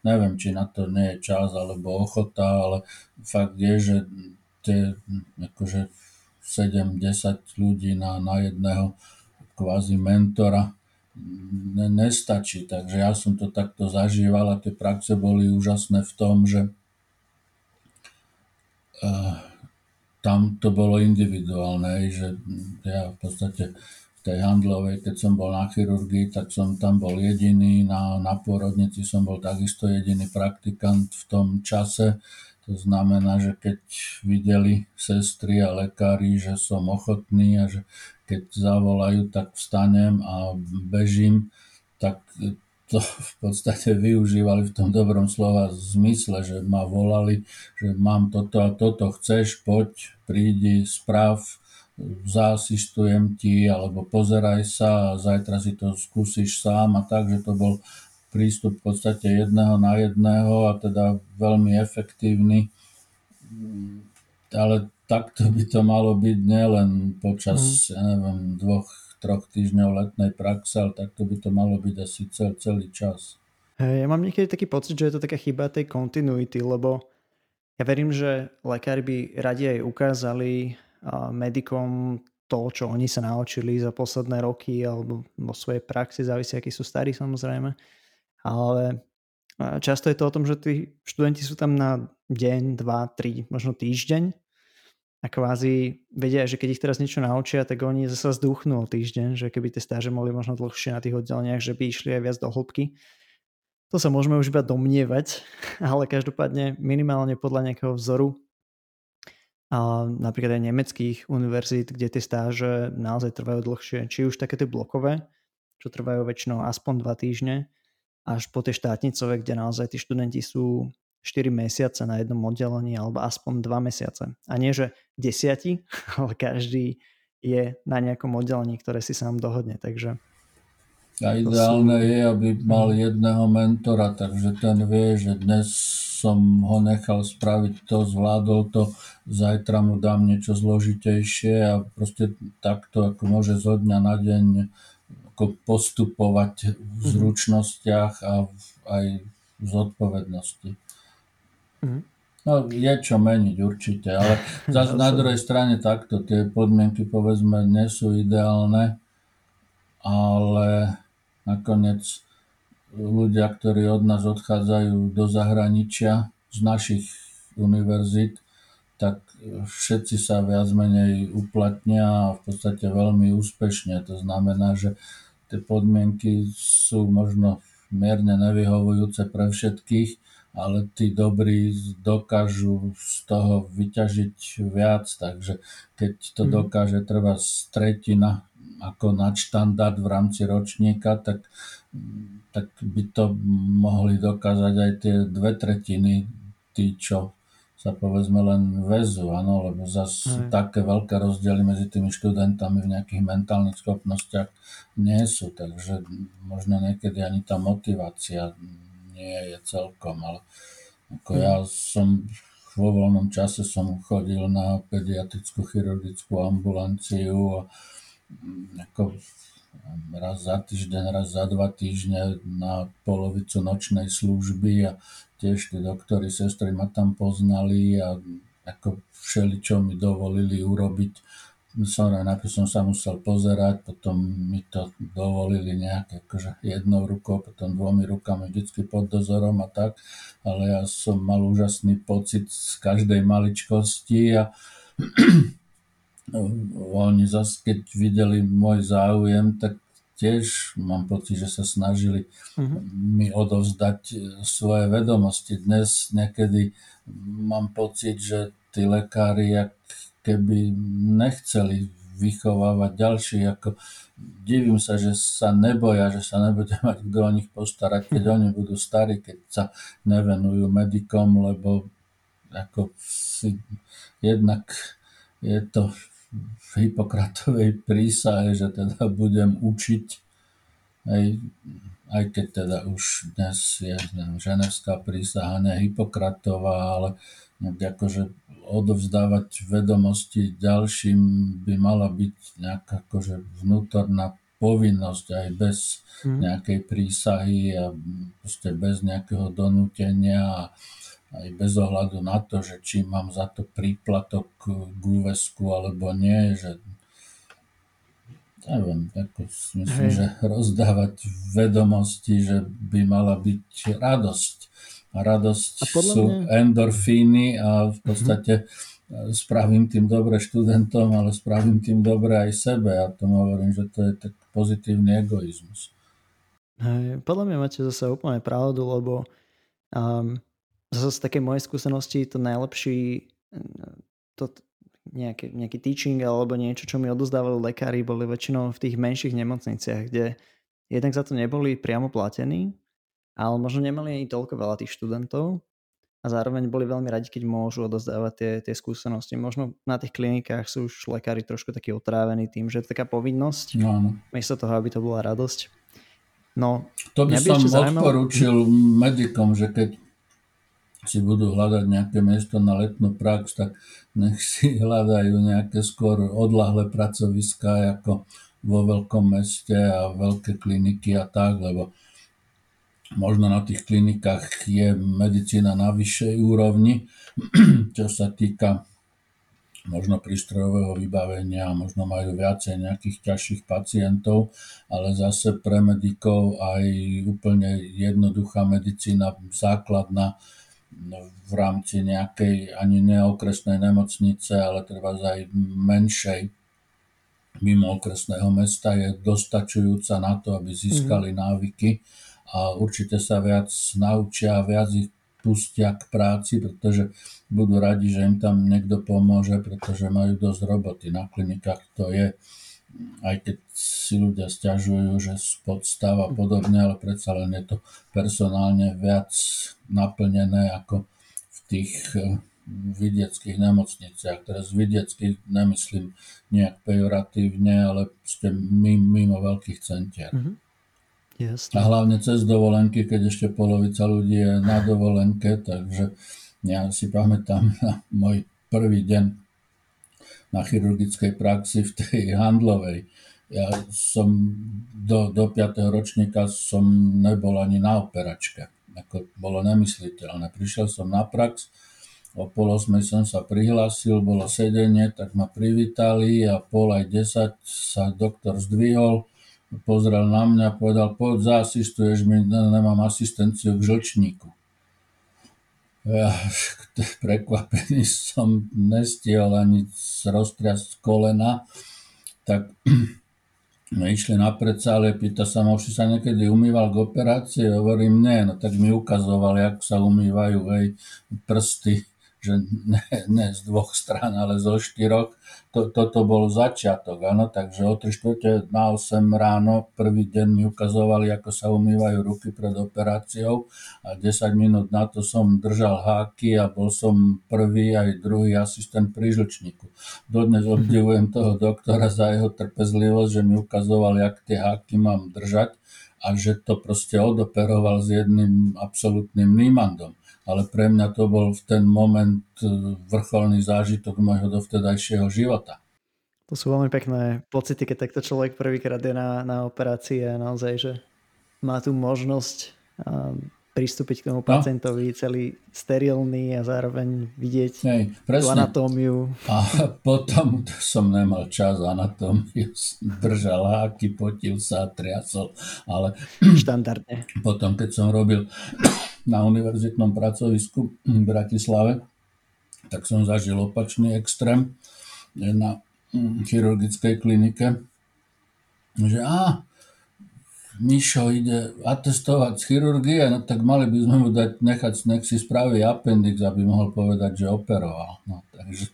[SPEAKER 1] Neviem, či na to nie je čas alebo ochota, ale fakt je, že tie akože 7-10 ľudí na, na jedného kvázi mentora ne, nestačí. Takže ja som to takto zažíval a tie praxe boli úžasné v tom, že uh, tam to bolo individuálne, že ja v podstate v tej handlovej, keď som bol na chirurgii, tak som tam bol jediný, na, na pôrodnici som bol takisto jediný praktikant v tom čase. To znamená, že keď videli sestry a lekári, že som ochotný a že keď zavolajú, tak vstanem a bežím, tak to v podstate využívali v tom dobrom slova zmysle, že ma volali, že mám toto a toto, chceš, poď, prídi, správ, zaasistujem ti, alebo pozeraj sa a zajtra si to skúsiš sám a tak, že to bol prístup v podstate jedného na jedného a teda veľmi efektívny. Ale takto by to malo byť nielen počas, mm. ja neviem, dvoch troch týždňov letnej praxe, ale takto by to malo byť asi cel, celý čas.
[SPEAKER 2] Ja mám niekedy taký pocit, že je to taká chyba tej kontinuity, lebo ja verím, že lekári by radi aj ukázali medikom to, čo oni sa naučili za posledné roky alebo vo svojej praxi, závisí, akí sú starí samozrejme. Ale často je to o tom, že tí študenti sú tam na deň, dva, tri, možno týždeň a kvázi vedia, že keď ich teraz niečo naučia, tak oni zase zduchnú o týždeň, že keby tie stáže mohli možno dlhšie na tých oddeleniach, že by išli aj viac do hĺbky. To sa môžeme už iba domnievať, *laughs* ale každopádne minimálne podľa nejakého vzoru a napríklad aj nemeckých univerzít, kde tie stáže naozaj trvajú dlhšie, či už také tie blokové, čo trvajú väčšinou aspoň dva týždne, až po tie štátnicové, kde naozaj tí študenti sú 4 mesiace na jednom oddelení alebo aspoň 2 mesiace. A nie, že desiati, *laughs* ale každý je na nejakom oddelení, ktoré si sám dohodne. Takže
[SPEAKER 1] a ideálne sú... je, aby mal jedného mentora, takže ten vie, že dnes som ho nechal spraviť to, zvládol to, zajtra mu dám niečo zložitejšie a proste takto ako môže zo dňa na deň ako postupovať v mhm. zručnostiach a aj v zodpovednosti. Mm. No, je čo meniť určite, ale *laughs* zase na druhej strane takto tie podmienky povedzme nie sú ideálne, ale nakoniec ľudia, ktorí od nás odchádzajú do zahraničia z našich univerzít, tak všetci sa viac menej uplatnia a v podstate veľmi úspešne. To znamená, že tie podmienky sú možno mierne nevyhovujúce pre všetkých, ale tí dobrí dokážu z toho vyťažiť viac, takže keď to mhm. dokáže treba tretina ako nadštandard v rámci ročníka, tak, tak by to mohli dokázať aj tie dve tretiny, tí, čo sa povedzme len väzu, áno, lebo zase také veľké rozdiely medzi tými študentami v nejakých mentálnych schopnostiach nie sú, takže možno niekedy ani tá motivácia nie je celkom, ale ako ja som vo voľnom čase som chodil na pediatrickú chirurgickú ambulanciu a mm, ako raz za týždeň, raz za dva týždne na polovicu nočnej služby a tiež tí doktori, sestry ma tam poznali a ako všeli, čo mi dovolili urobiť. Samozrejme, najprv som sa musel pozerať, potom mi to dovolili nejak akože jednou rukou, potom dvomi rukami vždycky pod dozorom a tak, ale ja som mal úžasný pocit z každej maličkosti a *clears throat* oni zase, keď videli môj záujem, tak tiež mám pocit, že sa snažili uh-huh. mi odovzdať e, svoje vedomosti. Dnes niekedy mám pocit, že tí lekári, jak keby nechceli vychovávať ďalší, ako divím sa, že sa neboja, že sa nebude mať kto o nich postarať, keď oni budú starí, keď sa nevenujú medikom, lebo ako si jednak je to v Hipokratovej prísahe, že teda budem učiť, aj, aj keď teda už dnes je neviem, ženevská prísaha, ne Hipokratová, ale akože odovzdávať vedomosti ďalším by mala byť nejaká akože vnútorná povinnosť aj bez mm. nejakej prísahy a proste bez nejakého donútenia a aj bez ohľadu na to, že či mám za to príplatok k úvesku alebo nie, že neviem, ako myslím, Hej. že rozdávať vedomosti, že by mala byť radosť. A radosť a sú mňa... endorfíny a v podstate mm-hmm. spravím tým dobre študentom, ale spravím tým dobre aj sebe. A tomu hovorím, že to je tak pozitívny egoizmus.
[SPEAKER 2] Hej, podľa mňa máte zase úplne pravdu, lebo um, zase z také mojej skúsenosti to najlepší to, nejaký, nejaký teaching alebo niečo, čo mi odozdávali lekári, boli väčšinou v tých menších nemocniciach, kde jednak za to neboli priamo platení, ale možno nemali ani toľko veľa tých študentov a zároveň boli veľmi radi, keď môžu odozdávať tie, tie skúsenosti. Možno na tých klinikách sú už lekári trošku takí otrávení tým, že je to taká povinnosť, no, no. miesto toho, aby to bola radosť. No,
[SPEAKER 1] to by som odporúčil medikom, že keď si budú hľadať nejaké miesto na letnú prax, tak nech si *laughs* hľadajú nejaké skôr odlahlé pracoviská ako vo veľkom meste a veľké kliniky a tak, lebo možno na tých klinikách je medicína na vyššej úrovni, *clears throat* čo sa týka možno prístrojového vybavenia, možno majú viacej nejakých ťažších pacientov, ale zase pre medikov aj úplne jednoduchá medicína, základná, v rámci nejakej ani neokresnej nemocnice, ale treba aj menšej mimo okresného mesta je dostačujúca na to, aby získali mm. návyky a určite sa viac naučia a viac ich pustia k práci, pretože budú radi, že im tam niekto pomôže, pretože majú dosť roboty. Na klinikách to je aj keď si ľudia stiažujú, že podstav a podobne, ale predsa len je to personálne viac naplnené ako v tých eh, vidieckých nemocniciach. Teraz vidieckých nemyslím nejak pejoratívne, ale ste mimo veľkých centier. Mm-hmm. Jasne. A hlavne cez dovolenky, keď ešte polovica ľudí je na dovolenke, takže ja si pamätám na môj prvý deň na chirurgickej praxi v tej *laughs* handlovej. Ja som do, do 5. ročníka som nebol ani na operačke. Ako bolo nemysliteľné. Prišiel som na prax, o pol som sa prihlásil, bolo sedenie, tak ma privítali a pol aj 10 sa doktor zdvihol, pozrel na mňa, povedal, poď zaasistuješ mi, nemám asistenciu k žlčníku ja, *laughs* prekvapený som nestiel ani roztriasť kolena, tak *clears throat* išli na predsále, pýta sa ma, si sa niekedy umýval k operácii? Hovorím, nie, no tak mi ukazovali, ako sa umývajú hej, prsty že ne, ne z dvoch strán, ale zo štyroch. To, toto bol začiatok, áno, takže o 3 čtvrte na 8 ráno prvý deň mi ukazovali, ako sa umývajú ruky pred operáciou a 10 minút na to som držal háky a bol som prvý aj druhý asistent pri žlčníku. Dodnes obdivujem toho doktora za jeho trpezlivosť, že mi ukazoval, jak tie háky mám držať a že to proste odoperoval s jedným absolútnym nímandom ale pre mňa to bol v ten moment e, vrcholný zážitok môjho dovtedajšieho života.
[SPEAKER 2] To sú veľmi pekné pocity, keď takto človek prvýkrát je na, na operácii a naozaj, že má tu možnosť pristúpiť k tomu no. pacientovi celý sterilný a zároveň vidieť Hej, tú anatómiu.
[SPEAKER 1] A potom som nemal čas anatómiu, držal háky, potil sa a triasol. Ale
[SPEAKER 2] Štandardne.
[SPEAKER 1] Potom, keď som robil na univerzitnom pracovisku v Bratislave, tak som zažil opačný extrém na mm, chirurgickej klinike, že á, Mišo ide atestovať z chirurgie, no tak mali by sme mu dať, nechať, nech si spraví appendix, aby mohol povedať, že operoval. No, takže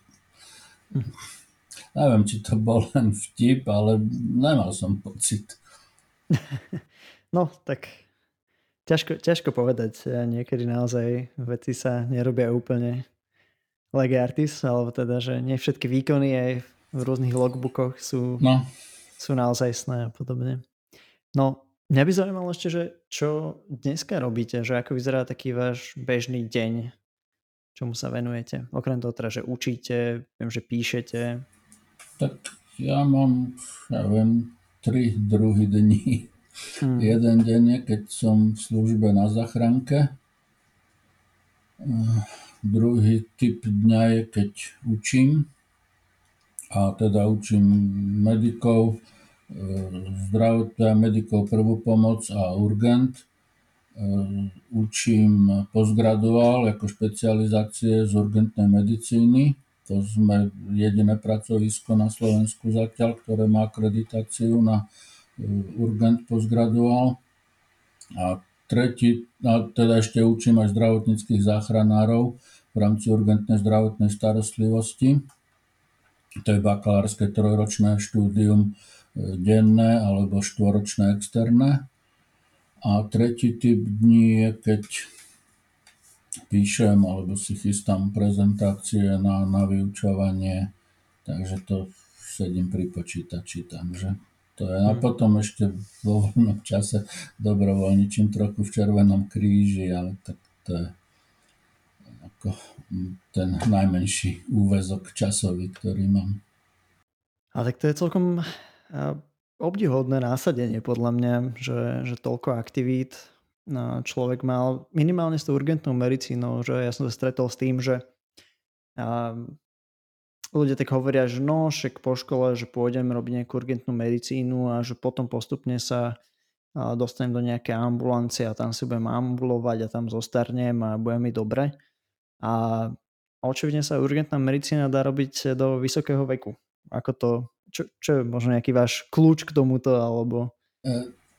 [SPEAKER 1] neviem, či to bol len vtip, ale nemal som pocit. *laughs*
[SPEAKER 2] No, tak ťažko, ťažko povedať. Niekedy naozaj veci sa nerobia úplne lege artis, alebo teda, že nie všetky výkony aj v rôznych logbookoch sú, no. sú naozaj sné a podobne. No, Mňa by zaujímalo ešte, že čo dneska robíte, že ako vyzerá taký váš bežný deň, čomu sa venujete? Okrem toho teda, že učíte, viem, že píšete.
[SPEAKER 1] Tak ja mám, ja viem, tri druhy dní. Hmm. Jeden deň keď som v službe na zachránke. Uh, druhý typ dňa je, keď učím. A teda učím medikov, zdravotná medikov prvú pomoc a urgent. E, učím postgraduál ako špecializácie z urgentnej medicíny. To sme jediné pracovisko na Slovensku zatiaľ, ktoré má akreditáciu na urgent postgraduál. A tretí, a teda ešte učím aj zdravotníckých záchranárov v rámci urgentnej zdravotnej starostlivosti. To je bakalárske trojročné štúdium denné alebo štvoročné externé. A tretí typ dní je, keď píšem alebo si chystám prezentácie na, na vyučovanie, takže to sedím pri počítači tam, že to je. A potom ešte vo voľnom čase dobrovoľničím trochu v Červenom kríži, ale tak to je ako ten najmenší úvezok časový, ktorý mám.
[SPEAKER 2] A tak to je celkom obdihodné násadenie podľa mňa, že, že toľko aktivít človek mal minimálne s tou urgentnou medicínou, že ja som sa stretol s tým, že a, ľudia tak hovoria, že no, však po škole, že pôjdem robiť nejakú urgentnú medicínu a že potom postupne sa dostanem do nejaké ambulancie a tam si budem ambulovať a tam zostarnem a bude mi dobre. A očividne sa urgentná medicína dá robiť do vysokého veku. Ako to čo, čo je možno nejaký váš kľúč k tomuto, alebo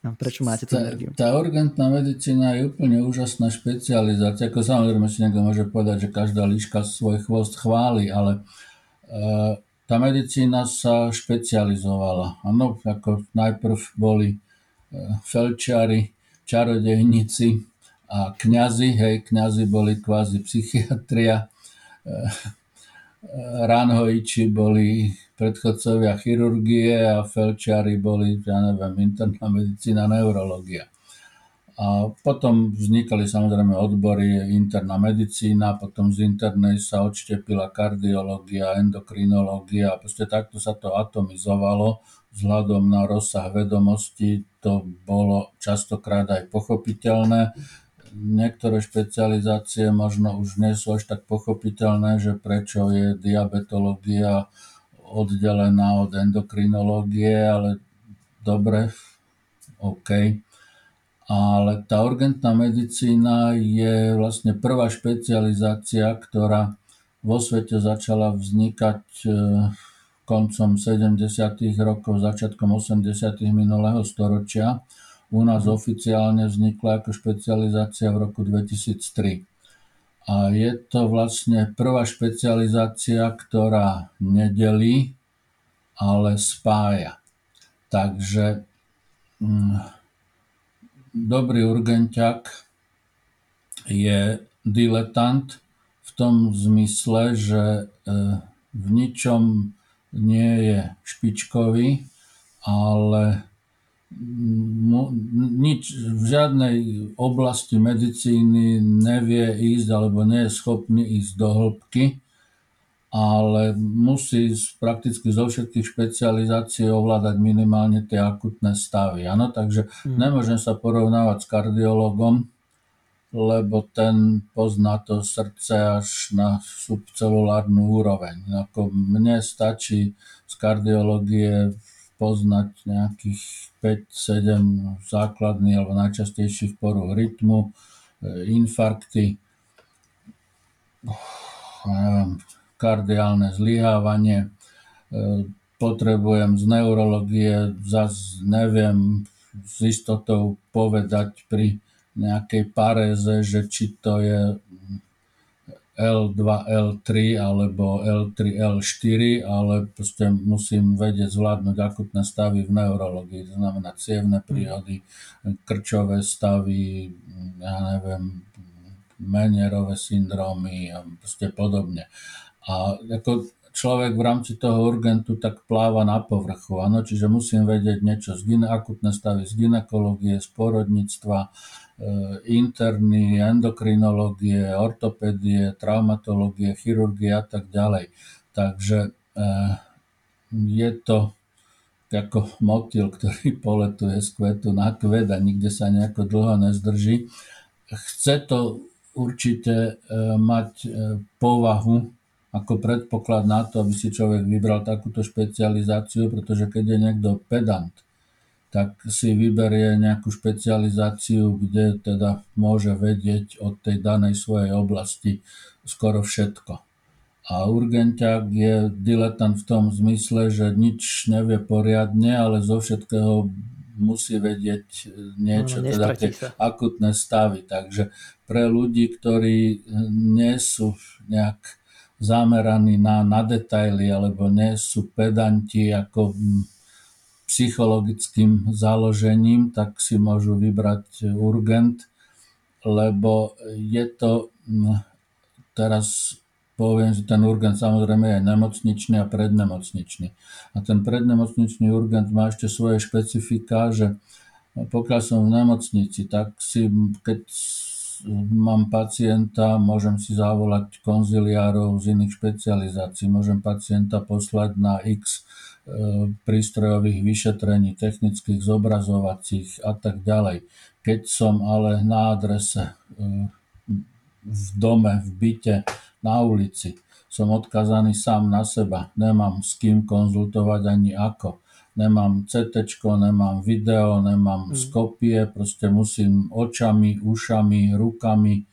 [SPEAKER 2] a prečo máte tú energiu?
[SPEAKER 1] Tá urgentná medicína je úplne úžasná špecializácia. Ako samozrejme si niekto môže povedať, že každá líška svoj chvost chváli, ale uh, tá medicína sa špecializovala. Áno, ako najprv boli uh, felčiari, čarodejníci a kňazi, hej, kňazi boli kvázi psychiatria, uh, Ranhojiči boli predchodcovia chirurgie a felčiari boli, ja neviem, interná medicína, neurologia. A potom vznikali samozrejme odbory interná medicína, potom z internej sa odštepila kardiológia, endokrinológia proste takto sa to atomizovalo vzhľadom na rozsah vedomostí. To bolo častokrát aj pochopiteľné niektoré špecializácie možno už nie sú až tak pochopiteľné, že prečo je diabetológia oddelená od endokrinológie, ale dobre, OK. Ale tá urgentná medicína je vlastne prvá špecializácia, ktorá vo svete začala vznikať e, koncom 70. rokov, začiatkom 80. minulého storočia u nás oficiálne vznikla ako špecializácia v roku 2003. A je to vlastne prvá špecializácia, ktorá nedelí, ale spája. Takže hm, dobrý urgentiak je diletant v tom zmysle, že e, v ničom nie je špičkový, ale nič v žiadnej oblasti medicíny nevie ísť alebo nie je schopný ísť do hĺbky, ale musí prakticky zo všetkých špecializácií ovládať minimálne tie akutné stavy. Ano? Takže hmm. nemôžem sa porovnávať s kardiologom, lebo ten pozná to srdce až na subcelulárnu úroveň. Ako mne stačí z kardiológie poznať nejakých 5-7 základných alebo najčastejších poruch rytmu, e, infarkty, neviem, kardiálne zlyhávanie. E, potrebujem z neurologie, zase neviem s istotou povedať pri nejakej paréze, že či to je L2, L3 alebo L3, L4, ale proste musím vedieť zvládnuť akutné stavy v neurologii, to znamená cievne príhody, krčové stavy, ja neviem, menierové syndromy a proste podobne. A ako človek v rámci toho urgentu tak pláva na povrchu, ano? čiže musím vedieť niečo z akutné stavy z ginekológie, z porodníctva, E, interny, endokrinológie, ortopédie, traumatológie, chirurgie a tak ďalej. Takže e, je to ako motil, ktorý *laughs* poletuje z kvetu na kvet a nikde sa nejako dlho nezdrží. Chce to určite e, mať povahu ako predpoklad na to, aby si človek vybral takúto špecializáciu, pretože keď je niekto pedant, tak si vyberie nejakú špecializáciu, kde teda môže vedieť od tej danej svojej oblasti skoro všetko. A urgentiak je diletant v tom zmysle, že nič nevie poriadne, ale zo všetkého musí vedieť niečo, no, teda tie akutné stavy. Takže pre ľudí, ktorí nie sú nejak zameraní na, na detaily alebo nie sú pedanti ako psychologickým založením, tak si môžu vybrať urgent, lebo je to, hm, teraz poviem, že ten urgent samozrejme je nemocničný a prednemocničný. A ten prednemocničný urgent má ešte svoje špecifika, že pokiaľ som v nemocnici, tak si, keď mám pacienta, môžem si zavolať konziliárov z iných špecializácií, môžem pacienta poslať na x E, prístrojových vyšetrení, technických, zobrazovacích a tak ďalej. Keď som ale na adrese e, v dome, v byte, na ulici, som odkazaný sám na seba, nemám s kým konzultovať ani ako. Nemám CT, nemám video, nemám mm. skopie, proste musím očami, ušami, rukami e,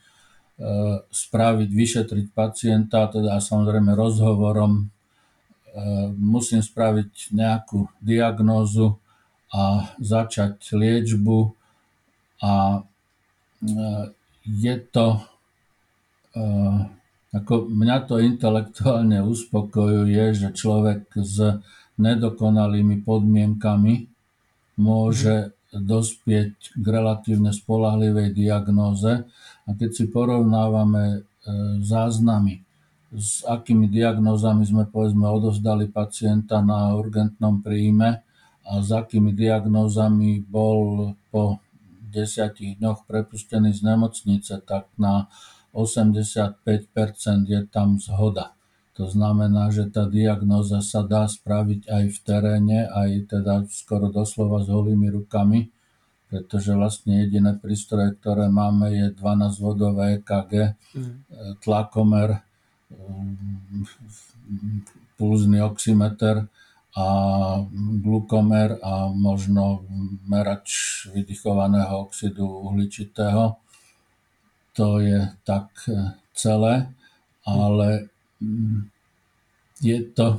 [SPEAKER 1] spraviť, vyšetriť pacienta, teda samozrejme rozhovorom E, musím spraviť nejakú diagnózu a začať liečbu a e, je to e, ako mňa to intelektuálne uspokojuje, že človek s nedokonalými podmienkami môže dospieť k relatívne spolahlivej diagnóze. A keď si porovnávame záznamy s akými diagnózami sme povedzme odovzdali pacienta na urgentnom príjme a s akými diagnózami bol po desiatich dňoch prepustený z nemocnice, tak na 85% je tam zhoda. To znamená, že tá diagnóza sa dá spraviť aj v teréne, aj teda skoro doslova s holými rukami, pretože vlastne jediné prístroje, ktoré máme, je 12-vodové EKG, mm. tlakomer, pulzný oximeter a glukomer a možno merač vydychovaného oxidu uhličitého. To je tak e, celé, ale mm, je to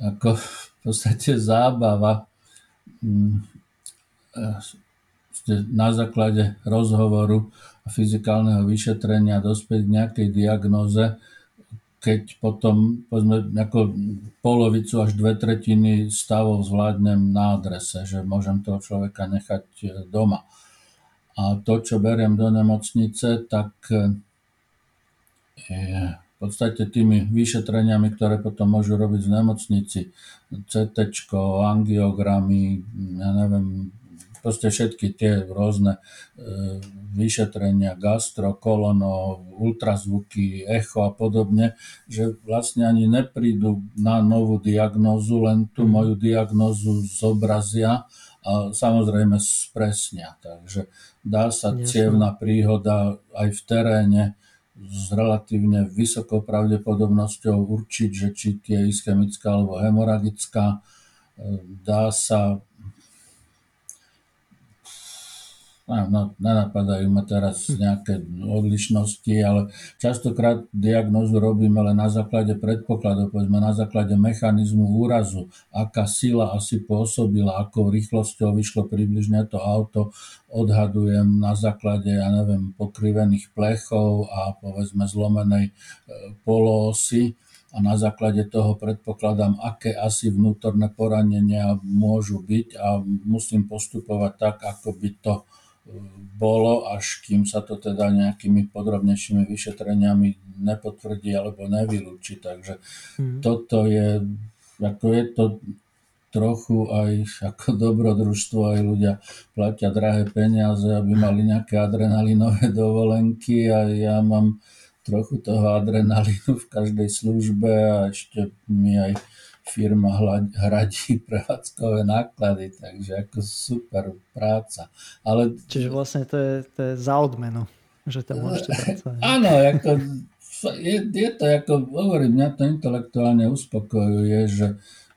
[SPEAKER 1] ako v podstate zábava mm, e, na základe rozhovoru fyzikálneho vyšetrenia dospieť k nejakej diagnoze, keď potom povedzme ako polovicu až dve tretiny stavov zvládnem na adrese, že môžem toho človeka nechať e, doma. A to, čo beriem do nemocnice, tak e, podstate tými vyšetreniami, ktoré potom môžu robiť v nemocnici, CT, angiogramy, ja neviem, proste všetky tie rôzne e, vyšetrenia, gastro, kolono, ultrazvuky, echo a podobne, že vlastne ani neprídu na novú diagnózu, len tú mhm. moju diagnózu zobrazia a samozrejme spresnia. Takže dá sa cievna príhoda aj v teréne s relatívne vysokou pravdepodobnosťou určiť, že či je ischemická alebo hemoragická. Dá sa no, nenapadajú ma teraz nejaké odlišnosti, ale častokrát diagnózu robíme len na základe predpokladov, povedzme na základe mechanizmu úrazu, aká sila asi pôsobila, akou rýchlosťou vyšlo približne to auto, odhadujem na základe, ja neviem, pokrivených plechov a povedzme zlomenej e, poloosy a na základe toho predpokladám, aké asi vnútorné poranenia môžu byť a musím postupovať tak, ako by to bolo, až kým sa to teda nejakými podrobnejšími vyšetreniami nepotvrdí alebo nevylúči. Takže mm. toto je, ako je to trochu aj ako dobrodružstvo, aj ľudia platia drahé peniaze, aby mali nejaké adrenalinové dovolenky a ja mám trochu toho adrenalínu v každej službe a ešte mi aj firma hradí *laughs* prevádzkové náklady, takže ako super práca. Ale...
[SPEAKER 2] Čiže vlastne to je, to je za odmenu, že to môžete pracovať.
[SPEAKER 1] Áno, ako, *laughs* je, je to ako, hovorím, mňa to intelektuálne uspokojuje, že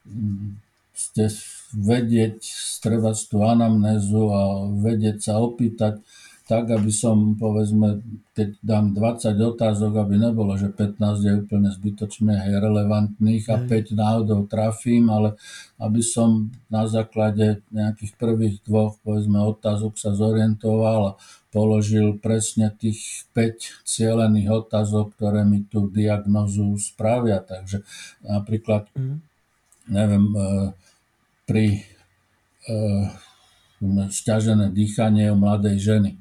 [SPEAKER 1] mm, ste vedieť, strebať tú anamnézu a vedieť sa opýtať, tak, aby som, povedzme, keď dám 20 otázok, aby nebolo, že 15 je úplne zbytočné a relevantných a 5 náhodou trafím, ale aby som na základe nejakých prvých dvoch, povedzme, otázok sa zorientoval a položil presne tých 5 cieľených otázok, ktoré mi tú diagnozu spravia. Takže napríklad, mm. neviem, e, pri e, stiažené dýchanie u mladej ženy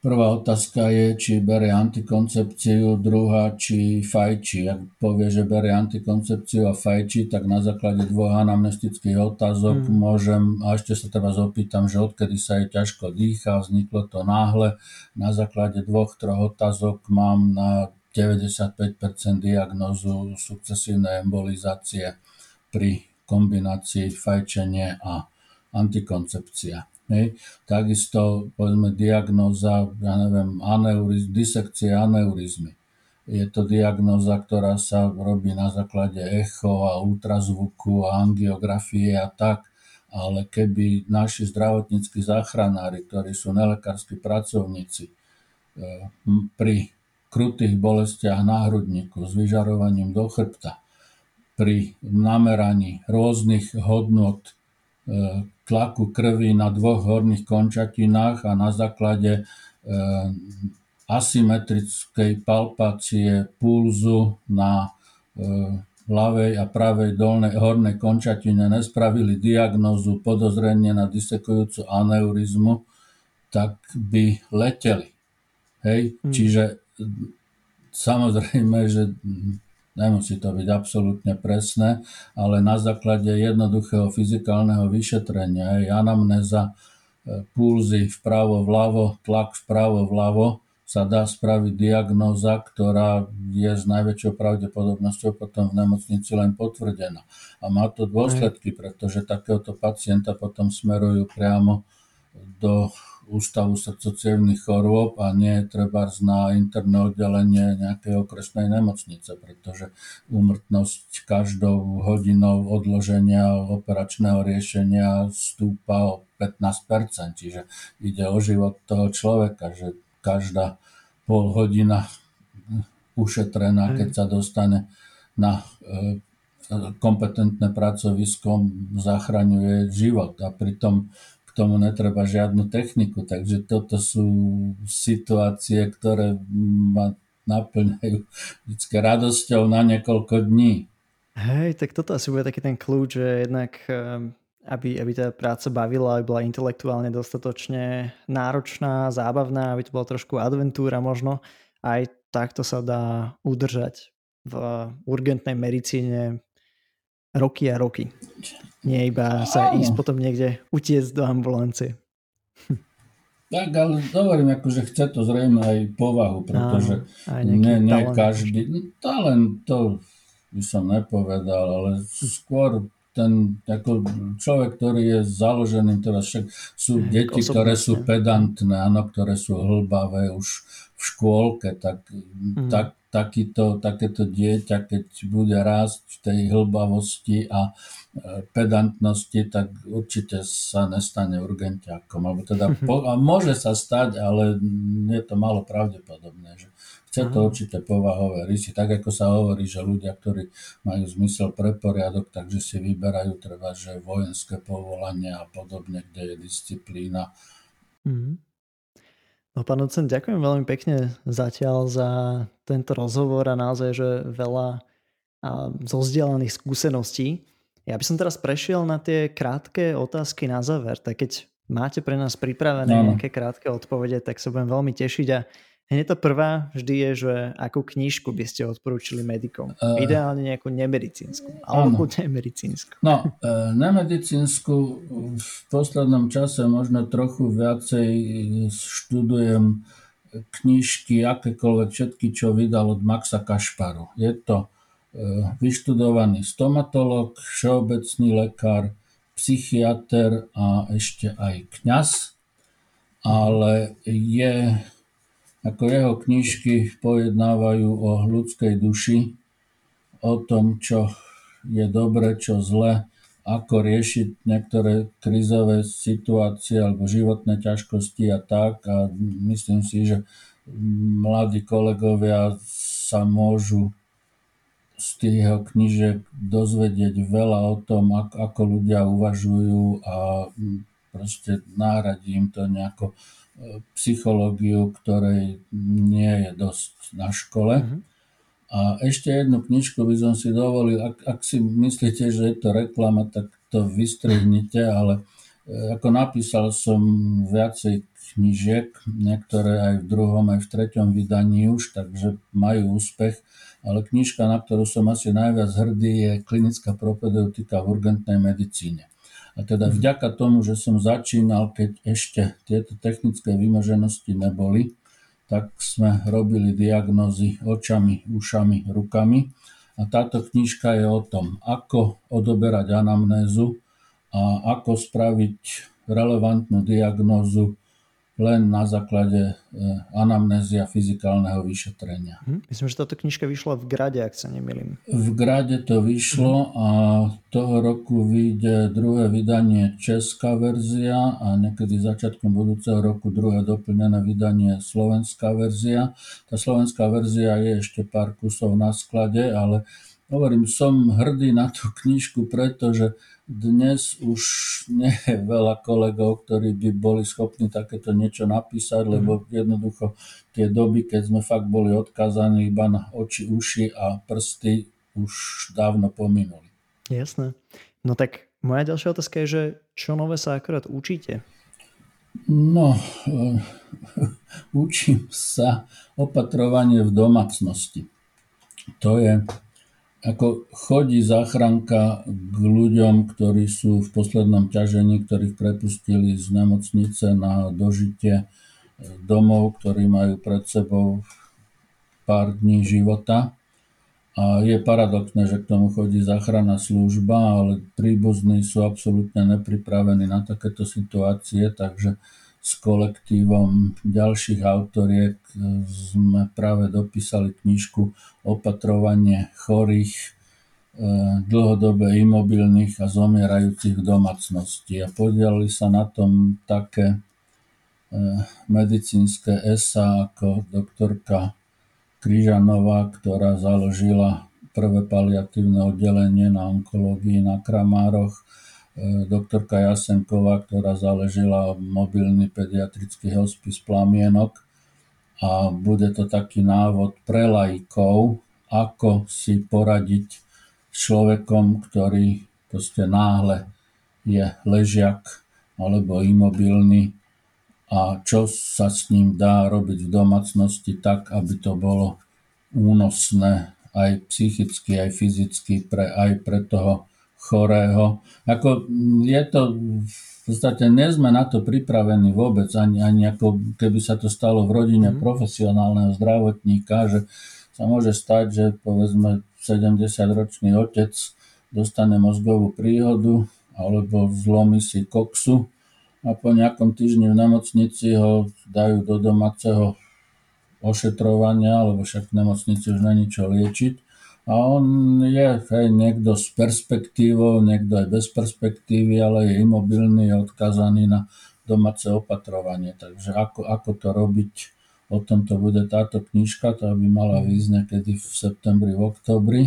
[SPEAKER 1] Prvá otázka je, či bere antikoncepciu, druhá, či fajčí. Ak povie, že bere antikoncepciu a fajčí, tak na základe dvoch anamnestických otázok mm. môžem, a ešte sa teraz opýtam, že odkedy sa jej ťažko dýcha, vzniklo to náhle. Na základe dvoch, troch otázok mám na 95% diagnozu sukcesívnej embolizácie pri kombinácii fajčenie a antikoncepcia. Hej. Takisto, povedzme, diagnóza, ja neviem, aneurizm, disekcie aneurizmy. Je to diagnóza, ktorá sa robí na základe echo a ultrazvuku a angiografie a tak, ale keby naši zdravotníckí záchranári, ktorí sú nelekársky pracovníci, e, pri krutých bolestiach náhrudníku s vyžarovaním do chrbta, pri nameraní rôznych hodnot e, tlaku krvi na dvoch horných končatinách a na základe e, asymetrickej palpácie pulzu na e, ľavej a pravej dolnej hornej končatine nespravili diagnózu podozrenie na disekujúcu aneurizmu, tak by leteli. Hej? Hmm. Čiže samozrejme, že Nemusí to byť absolútne presné, ale na základe jednoduchého fyzikálneho vyšetrenia, aj anamnéza, e, pulzy vpravo, vľavo, tlak vpravo, vľavo, sa dá spraviť diagnóza, ktorá je s najväčšou pravdepodobnosťou potom v nemocnici len potvrdená. A má to dôsledky, pretože takéhoto pacienta potom smerujú priamo do Ústavu srdcocievných chorôb a nie treba na interné oddelenie nejakej okresnej nemocnice, pretože úmrtnosť každou hodinou odloženia operačného riešenia stúpa o 15%, čiže ide o život toho človeka, že každá pol hodina ušetrená, keď sa dostane na e, kompetentné pracovisko, zachraňuje život. A pritom tomu netreba žiadnu techniku, takže toto sú situácie, ktoré ma naplňajú vždy radosťou na niekoľko dní.
[SPEAKER 2] Hej, tak toto asi bude taký ten kľúč, že jednak ehm, aby, aby tá práca bavila, aby bola intelektuálne dostatočne náročná, zábavná, aby to bola trošku adventúra možno. Aj takto sa dá udržať v urgentnej medicíne roky a roky. Nie iba sa Áno. ísť potom niekde utiecť do ambulancie. *laughs*
[SPEAKER 1] Tak, ale hovorím, akože chce to zrejme aj povahu, pretože Áno, nie, nie každý... No, talent to by som nepovedal, ale skôr ten ako človek, ktorý je založený, teraz však sú deti, ktoré sú pedantné, áno, ktoré sú hlbavé už v škôlke, tak, mm. tak takýto, takéto dieťa, keď bude rásť v tej hlbavosti a e, pedantnosti, tak určite sa nestane urgentiakom. Alebo teda *laughs* po, a môže sa stať, ale je to malo pravdepodobné. Že chce to určité povahové rysy. Tak ako sa hovorí, že ľudia, ktorí majú zmysel pre poriadok, takže si vyberajú treba, že vojenské povolanie a podobne, kde je disciplína. Mm-hmm.
[SPEAKER 2] No pán docent, ďakujem veľmi pekne zatiaľ za tento rozhovor a naozaj, že veľa zo vzdialených skúseností. Ja by som teraz prešiel na tie krátke otázky na záver, tak keď máte pre nás pripravené no. nejaké krátke odpovede, tak sa budem veľmi tešiť a Hneď to prvá vždy je, že akú knižku by ste odporúčili medikom? Uh, Ideálne nejakú nemedicínsku. Alebo nemedicínsku.
[SPEAKER 1] No, uh, nemedicínsku v poslednom čase možno trochu viacej študujem knižky, akékoľvek všetky, čo vydal od Maxa Kašparu. Je to uh, vyštudovaný stomatolog, všeobecný lekár, psychiatr a ešte aj kňaz, ale je ako jeho knižky pojednávajú o ľudskej duši, o tom, čo je dobre, čo zle, ako riešiť niektoré krizové situácie alebo životné ťažkosti a tak. A myslím si, že mladí kolegovia sa môžu z tých jeho knižiek dozvedieť veľa o tom, ako, ľudia uvažujú a proste náhradí to nejako psychológiu, ktorej nie je dosť na škole. Mm-hmm. A ešte jednu knižku by som si dovolil, ak, ak si myslíte, že je to reklama, tak to vystrihnite, ale e, ako napísal som viacej knižiek, niektoré aj v druhom, aj v treťom vydaní už, takže majú úspech, ale knižka, na ktorú som asi najviac hrdý, je klinická propedeutika v urgentnej medicíne. A teda vďaka tomu, že som začínal, keď ešte tieto technické vymoženosti neboli, tak sme robili diagnózy očami, ušami, rukami. A táto knižka je o tom, ako odoberať anamnézu a ako spraviť relevantnú diagnózu len na základe e, anamnézia fyzikálneho vyšetrenia.
[SPEAKER 2] Hm, myslím, že táto knižka vyšla v Grade, ak sa nemýlim.
[SPEAKER 1] V Grade to vyšlo a toho roku vyjde druhé vydanie česká verzia a niekedy začiatkom budúceho roku druhé doplnené vydanie slovenská verzia. Tá slovenská verzia je ešte pár kusov na sklade, ale hovorím, som hrdý na tú knižku, pretože dnes už nie je veľa kolegov, ktorí by boli schopní takéto niečo napísať, mhm. lebo jednoducho tie doby, keď sme fakt boli odkázaní iba na oči, uši a prsty, už dávno pominuli.
[SPEAKER 2] Jasné. No tak moja ďalšia otázka je, že čo nové sa akorát učíte?
[SPEAKER 1] No, *laughs* učím sa opatrovanie v domácnosti. To je ako chodí záchranka k ľuďom, ktorí sú v poslednom ťažení, ktorých prepustili z nemocnice na dožitie e, domov, ktorí majú pred sebou pár dní života. A je paradoxné, že k tomu chodí záchranná služba, ale príbuzní sú absolútne nepripravení na takéto situácie, takže s kolektívom ďalších autoriek sme práve dopísali knižku Opatrovanie chorých, e, dlhodobé imobilných a zomierajúcich v domácnosti. A podielali sa na tom také e, medicínske esa ako doktorka Kryžanová, ktorá založila prvé paliatívne oddelenie na onkológii na Kramároch, doktorka Jasenková, ktorá založila mobilný pediatrický hospic Plamienok. A bude to taký návod pre laikov, ako si poradiť s človekom, ktorý proste náhle je ležiak alebo imobilný. A čo sa s ním dá robiť v domácnosti tak, aby to bolo únosné aj psychicky, aj fyzicky, pre, aj pre toho chorého. Ako je to, v podstate nie sme na to pripravení vôbec, ani, ani ako keby sa to stalo v rodine mm. profesionálneho zdravotníka, že sa môže stať, že povedzme 70-ročný otec dostane mozgovú príhodu alebo zlomí si koksu a po nejakom týždni v nemocnici ho dajú do domáceho ošetrovania, lebo však v nemocnici už není čo liečiť. A on je hej, niekto s perspektívou, niekto aj bez perspektívy, ale je imobilný, je odkazaný na domáce opatrovanie. Takže ako, ako to robiť, o tom to bude táto knižka, to by mala výjsť niekedy v septembri, v oktobri.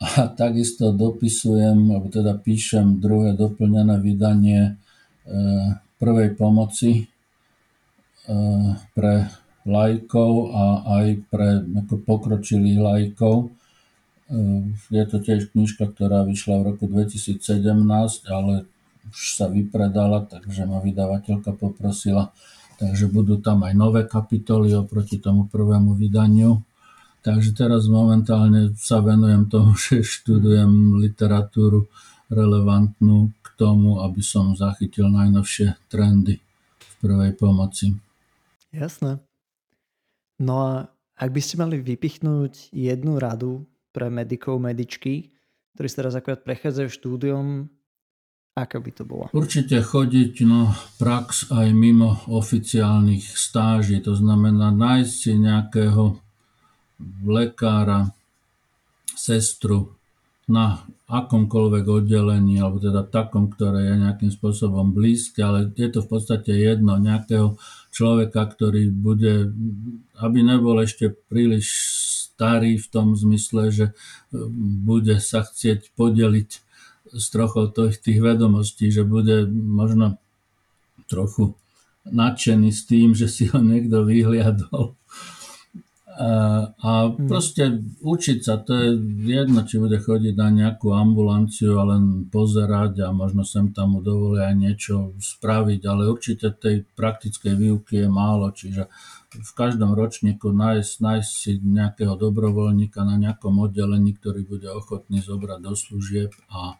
[SPEAKER 1] A takisto dopisujem, alebo teda píšem druhé doplnené vydanie E, prvej pomoci e, pre lajkov a aj pre ako pokročilých lajkov. E, je to tiež knižka, ktorá vyšla v roku 2017, ale už sa vypredala, takže ma vydavateľka poprosila, takže budú tam aj nové kapitoly oproti tomu prvému vydaniu. Takže teraz momentálne sa venujem tomu, *laughs* že študujem literatúru relevantnú k tomu, aby som zachytil najnovšie trendy v prvej pomoci.
[SPEAKER 2] Jasné. No a ak by ste mali vypichnúť jednu radu pre medikov, medičky, ktorí sa teraz akorát prechádzajú štúdiom, aká by to bola?
[SPEAKER 1] Určite chodiť no, prax aj mimo oficiálnych stáží, to znamená nájsť si nejakého lekára, sestru, na akomkoľvek oddelení, alebo teda takom, ktoré je nejakým spôsobom blízke, ale je to v podstate jedno, nejakého človeka, ktorý bude, aby nebol ešte príliš starý v tom zmysle, že e, bude sa chcieť podeliť s trochou tých vedomostí, že bude možno trochu nadšený s tým, že si ho niekto vyhliadol a hm. proste učiť sa, to je jedno, či bude chodiť na nejakú ambulanciu a len pozerať a možno sem tam mu dovolia aj niečo spraviť, ale určite tej praktickej výuky je málo, čiže v každom ročníku nájsť, nájsť si nejakého dobrovoľníka na nejakom oddelení, ktorý bude ochotný zobrať do služieb a,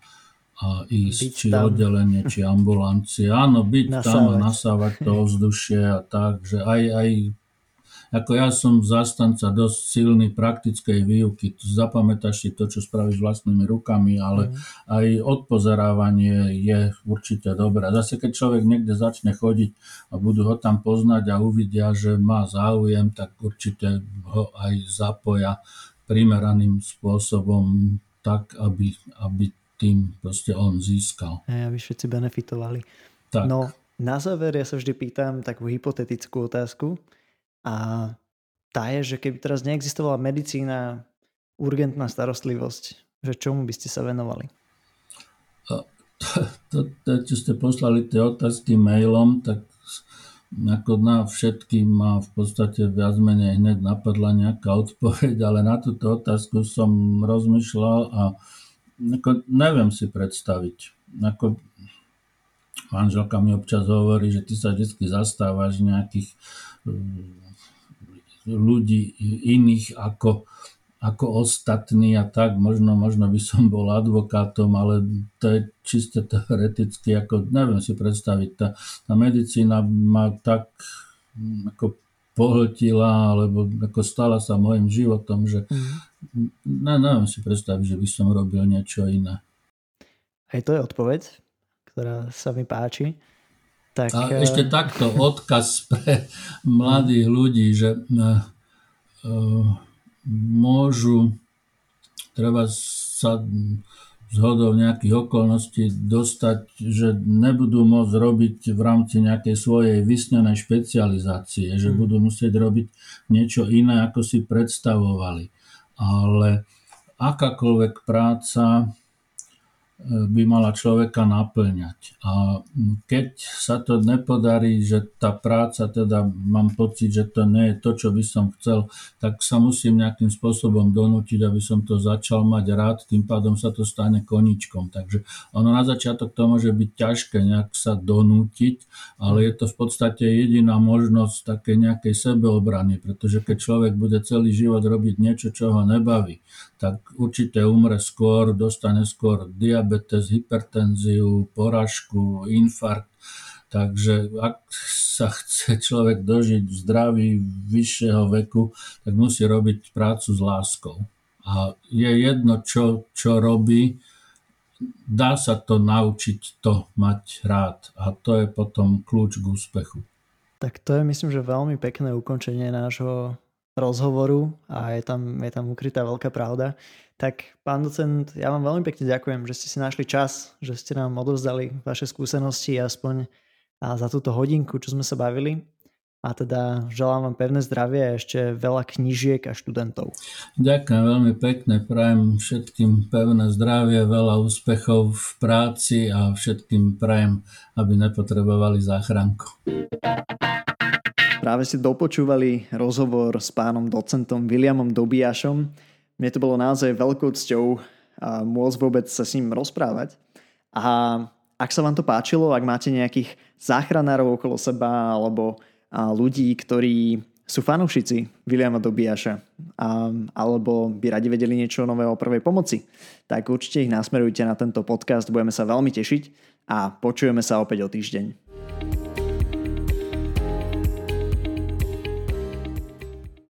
[SPEAKER 1] a ísť, byť či tam. oddelenie, či *laughs* ambulancie. Áno, byť nasávať. tam a nasávať to ovzdušie a tak, že aj, aj ako ja som zastanca dosť silný praktickej výuky. Zapamätáš si to, čo spravíš vlastnými rukami, ale mm. aj odpozerávanie je určite dobré. Zase keď človek niekde začne chodiť a budú ho tam poznať a uvidia, že má záujem, tak určite ho aj zapoja primeraným spôsobom tak, aby, aby tým proste on získal.
[SPEAKER 2] A aby všetci benefitovali. Tak. No, na záver ja sa vždy pýtam takú hypotetickú otázku. A tá je, že keby teraz neexistovala medicína, urgentná starostlivosť, že čomu by ste sa venovali?
[SPEAKER 1] Čo ste poslali tie otázky mailom, tak ako na všetky ma v podstate viac menej hneď napadla nejaká odpoveď, ale na túto otázku som rozmýšľal a ako neviem si predstaviť. Ako manželka mi občas hovorí, že ty sa vždy zastávaš nejakých ľudí iných ako, ako ostatní a tak. Možno, možno by som bol advokátom, ale to je čiste teoreticky, ako neviem si predstaviť. Tá, tá medicína ma tak hm, ako pohltila, alebo ako stala sa môjim životom, že mm. ne, neviem si predstaviť, že by som robil niečo iné.
[SPEAKER 2] Aj to je odpoveď, ktorá sa mi páči.
[SPEAKER 1] Tak, a eh, ešte takto odkaz pre mladých ľudí, že uh, môžu treba sa zhodou nejakých okolností dostať, že nebudú môcť robiť v rámci nejakej svojej vysnenej špecializácie, že hmm. budú musieť robiť niečo iné, ako si predstavovali. Ale akákoľvek práca by mala človeka naplňať. A keď sa to nepodarí, že tá práca, teda mám pocit, že to nie je to, čo by som chcel, tak sa musím nejakým spôsobom donútiť, aby som to začal mať rád, tým pádom sa to stane koničkom. Takže ono na začiatok to môže byť ťažké nejak sa donútiť, ale je to v podstate jediná možnosť také nejakej sebeobrany, pretože keď človek bude celý život robiť niečo, čo ho nebaví, tak určite umre skôr, dostane skôr diabetes, hypertenziu, poražku, infarkt. Takže ak sa chce človek dožiť v zdraví vyššieho veku, tak musí robiť prácu s láskou. A je jedno, čo, čo robí, dá sa to naučiť to mať rád. A to je potom kľúč k úspechu.
[SPEAKER 2] Tak to je myslím, že veľmi pekné ukončenie nášho rozhovoru a je tam, je tam ukrytá veľká pravda. Tak pán docent, ja vám veľmi pekne ďakujem, že ste si našli čas, že ste nám odovzdali vaše skúsenosti aspoň za túto hodinku, čo sme sa bavili. A teda želám vám pevné zdravie a ešte veľa knížiek a študentov.
[SPEAKER 1] Ďakujem veľmi pekne, prajem všetkým pevné zdravie, veľa úspechov v práci a všetkým prajem, aby nepotrebovali záchranku.
[SPEAKER 2] Práve ste dopočúvali rozhovor s pánom docentom Williamom Dobiašom. Mne to bolo naozaj veľkou cťou môcť vôbec sa s ním rozprávať. A ak sa vám to páčilo, ak máte nejakých záchranárov okolo seba alebo ľudí, ktorí sú fanúšici Williama Dobiaša alebo by radi vedeli niečo nové o prvej pomoci, tak určite ich nasmerujte na tento podcast, budeme sa veľmi tešiť a počujeme sa opäť o týždeň.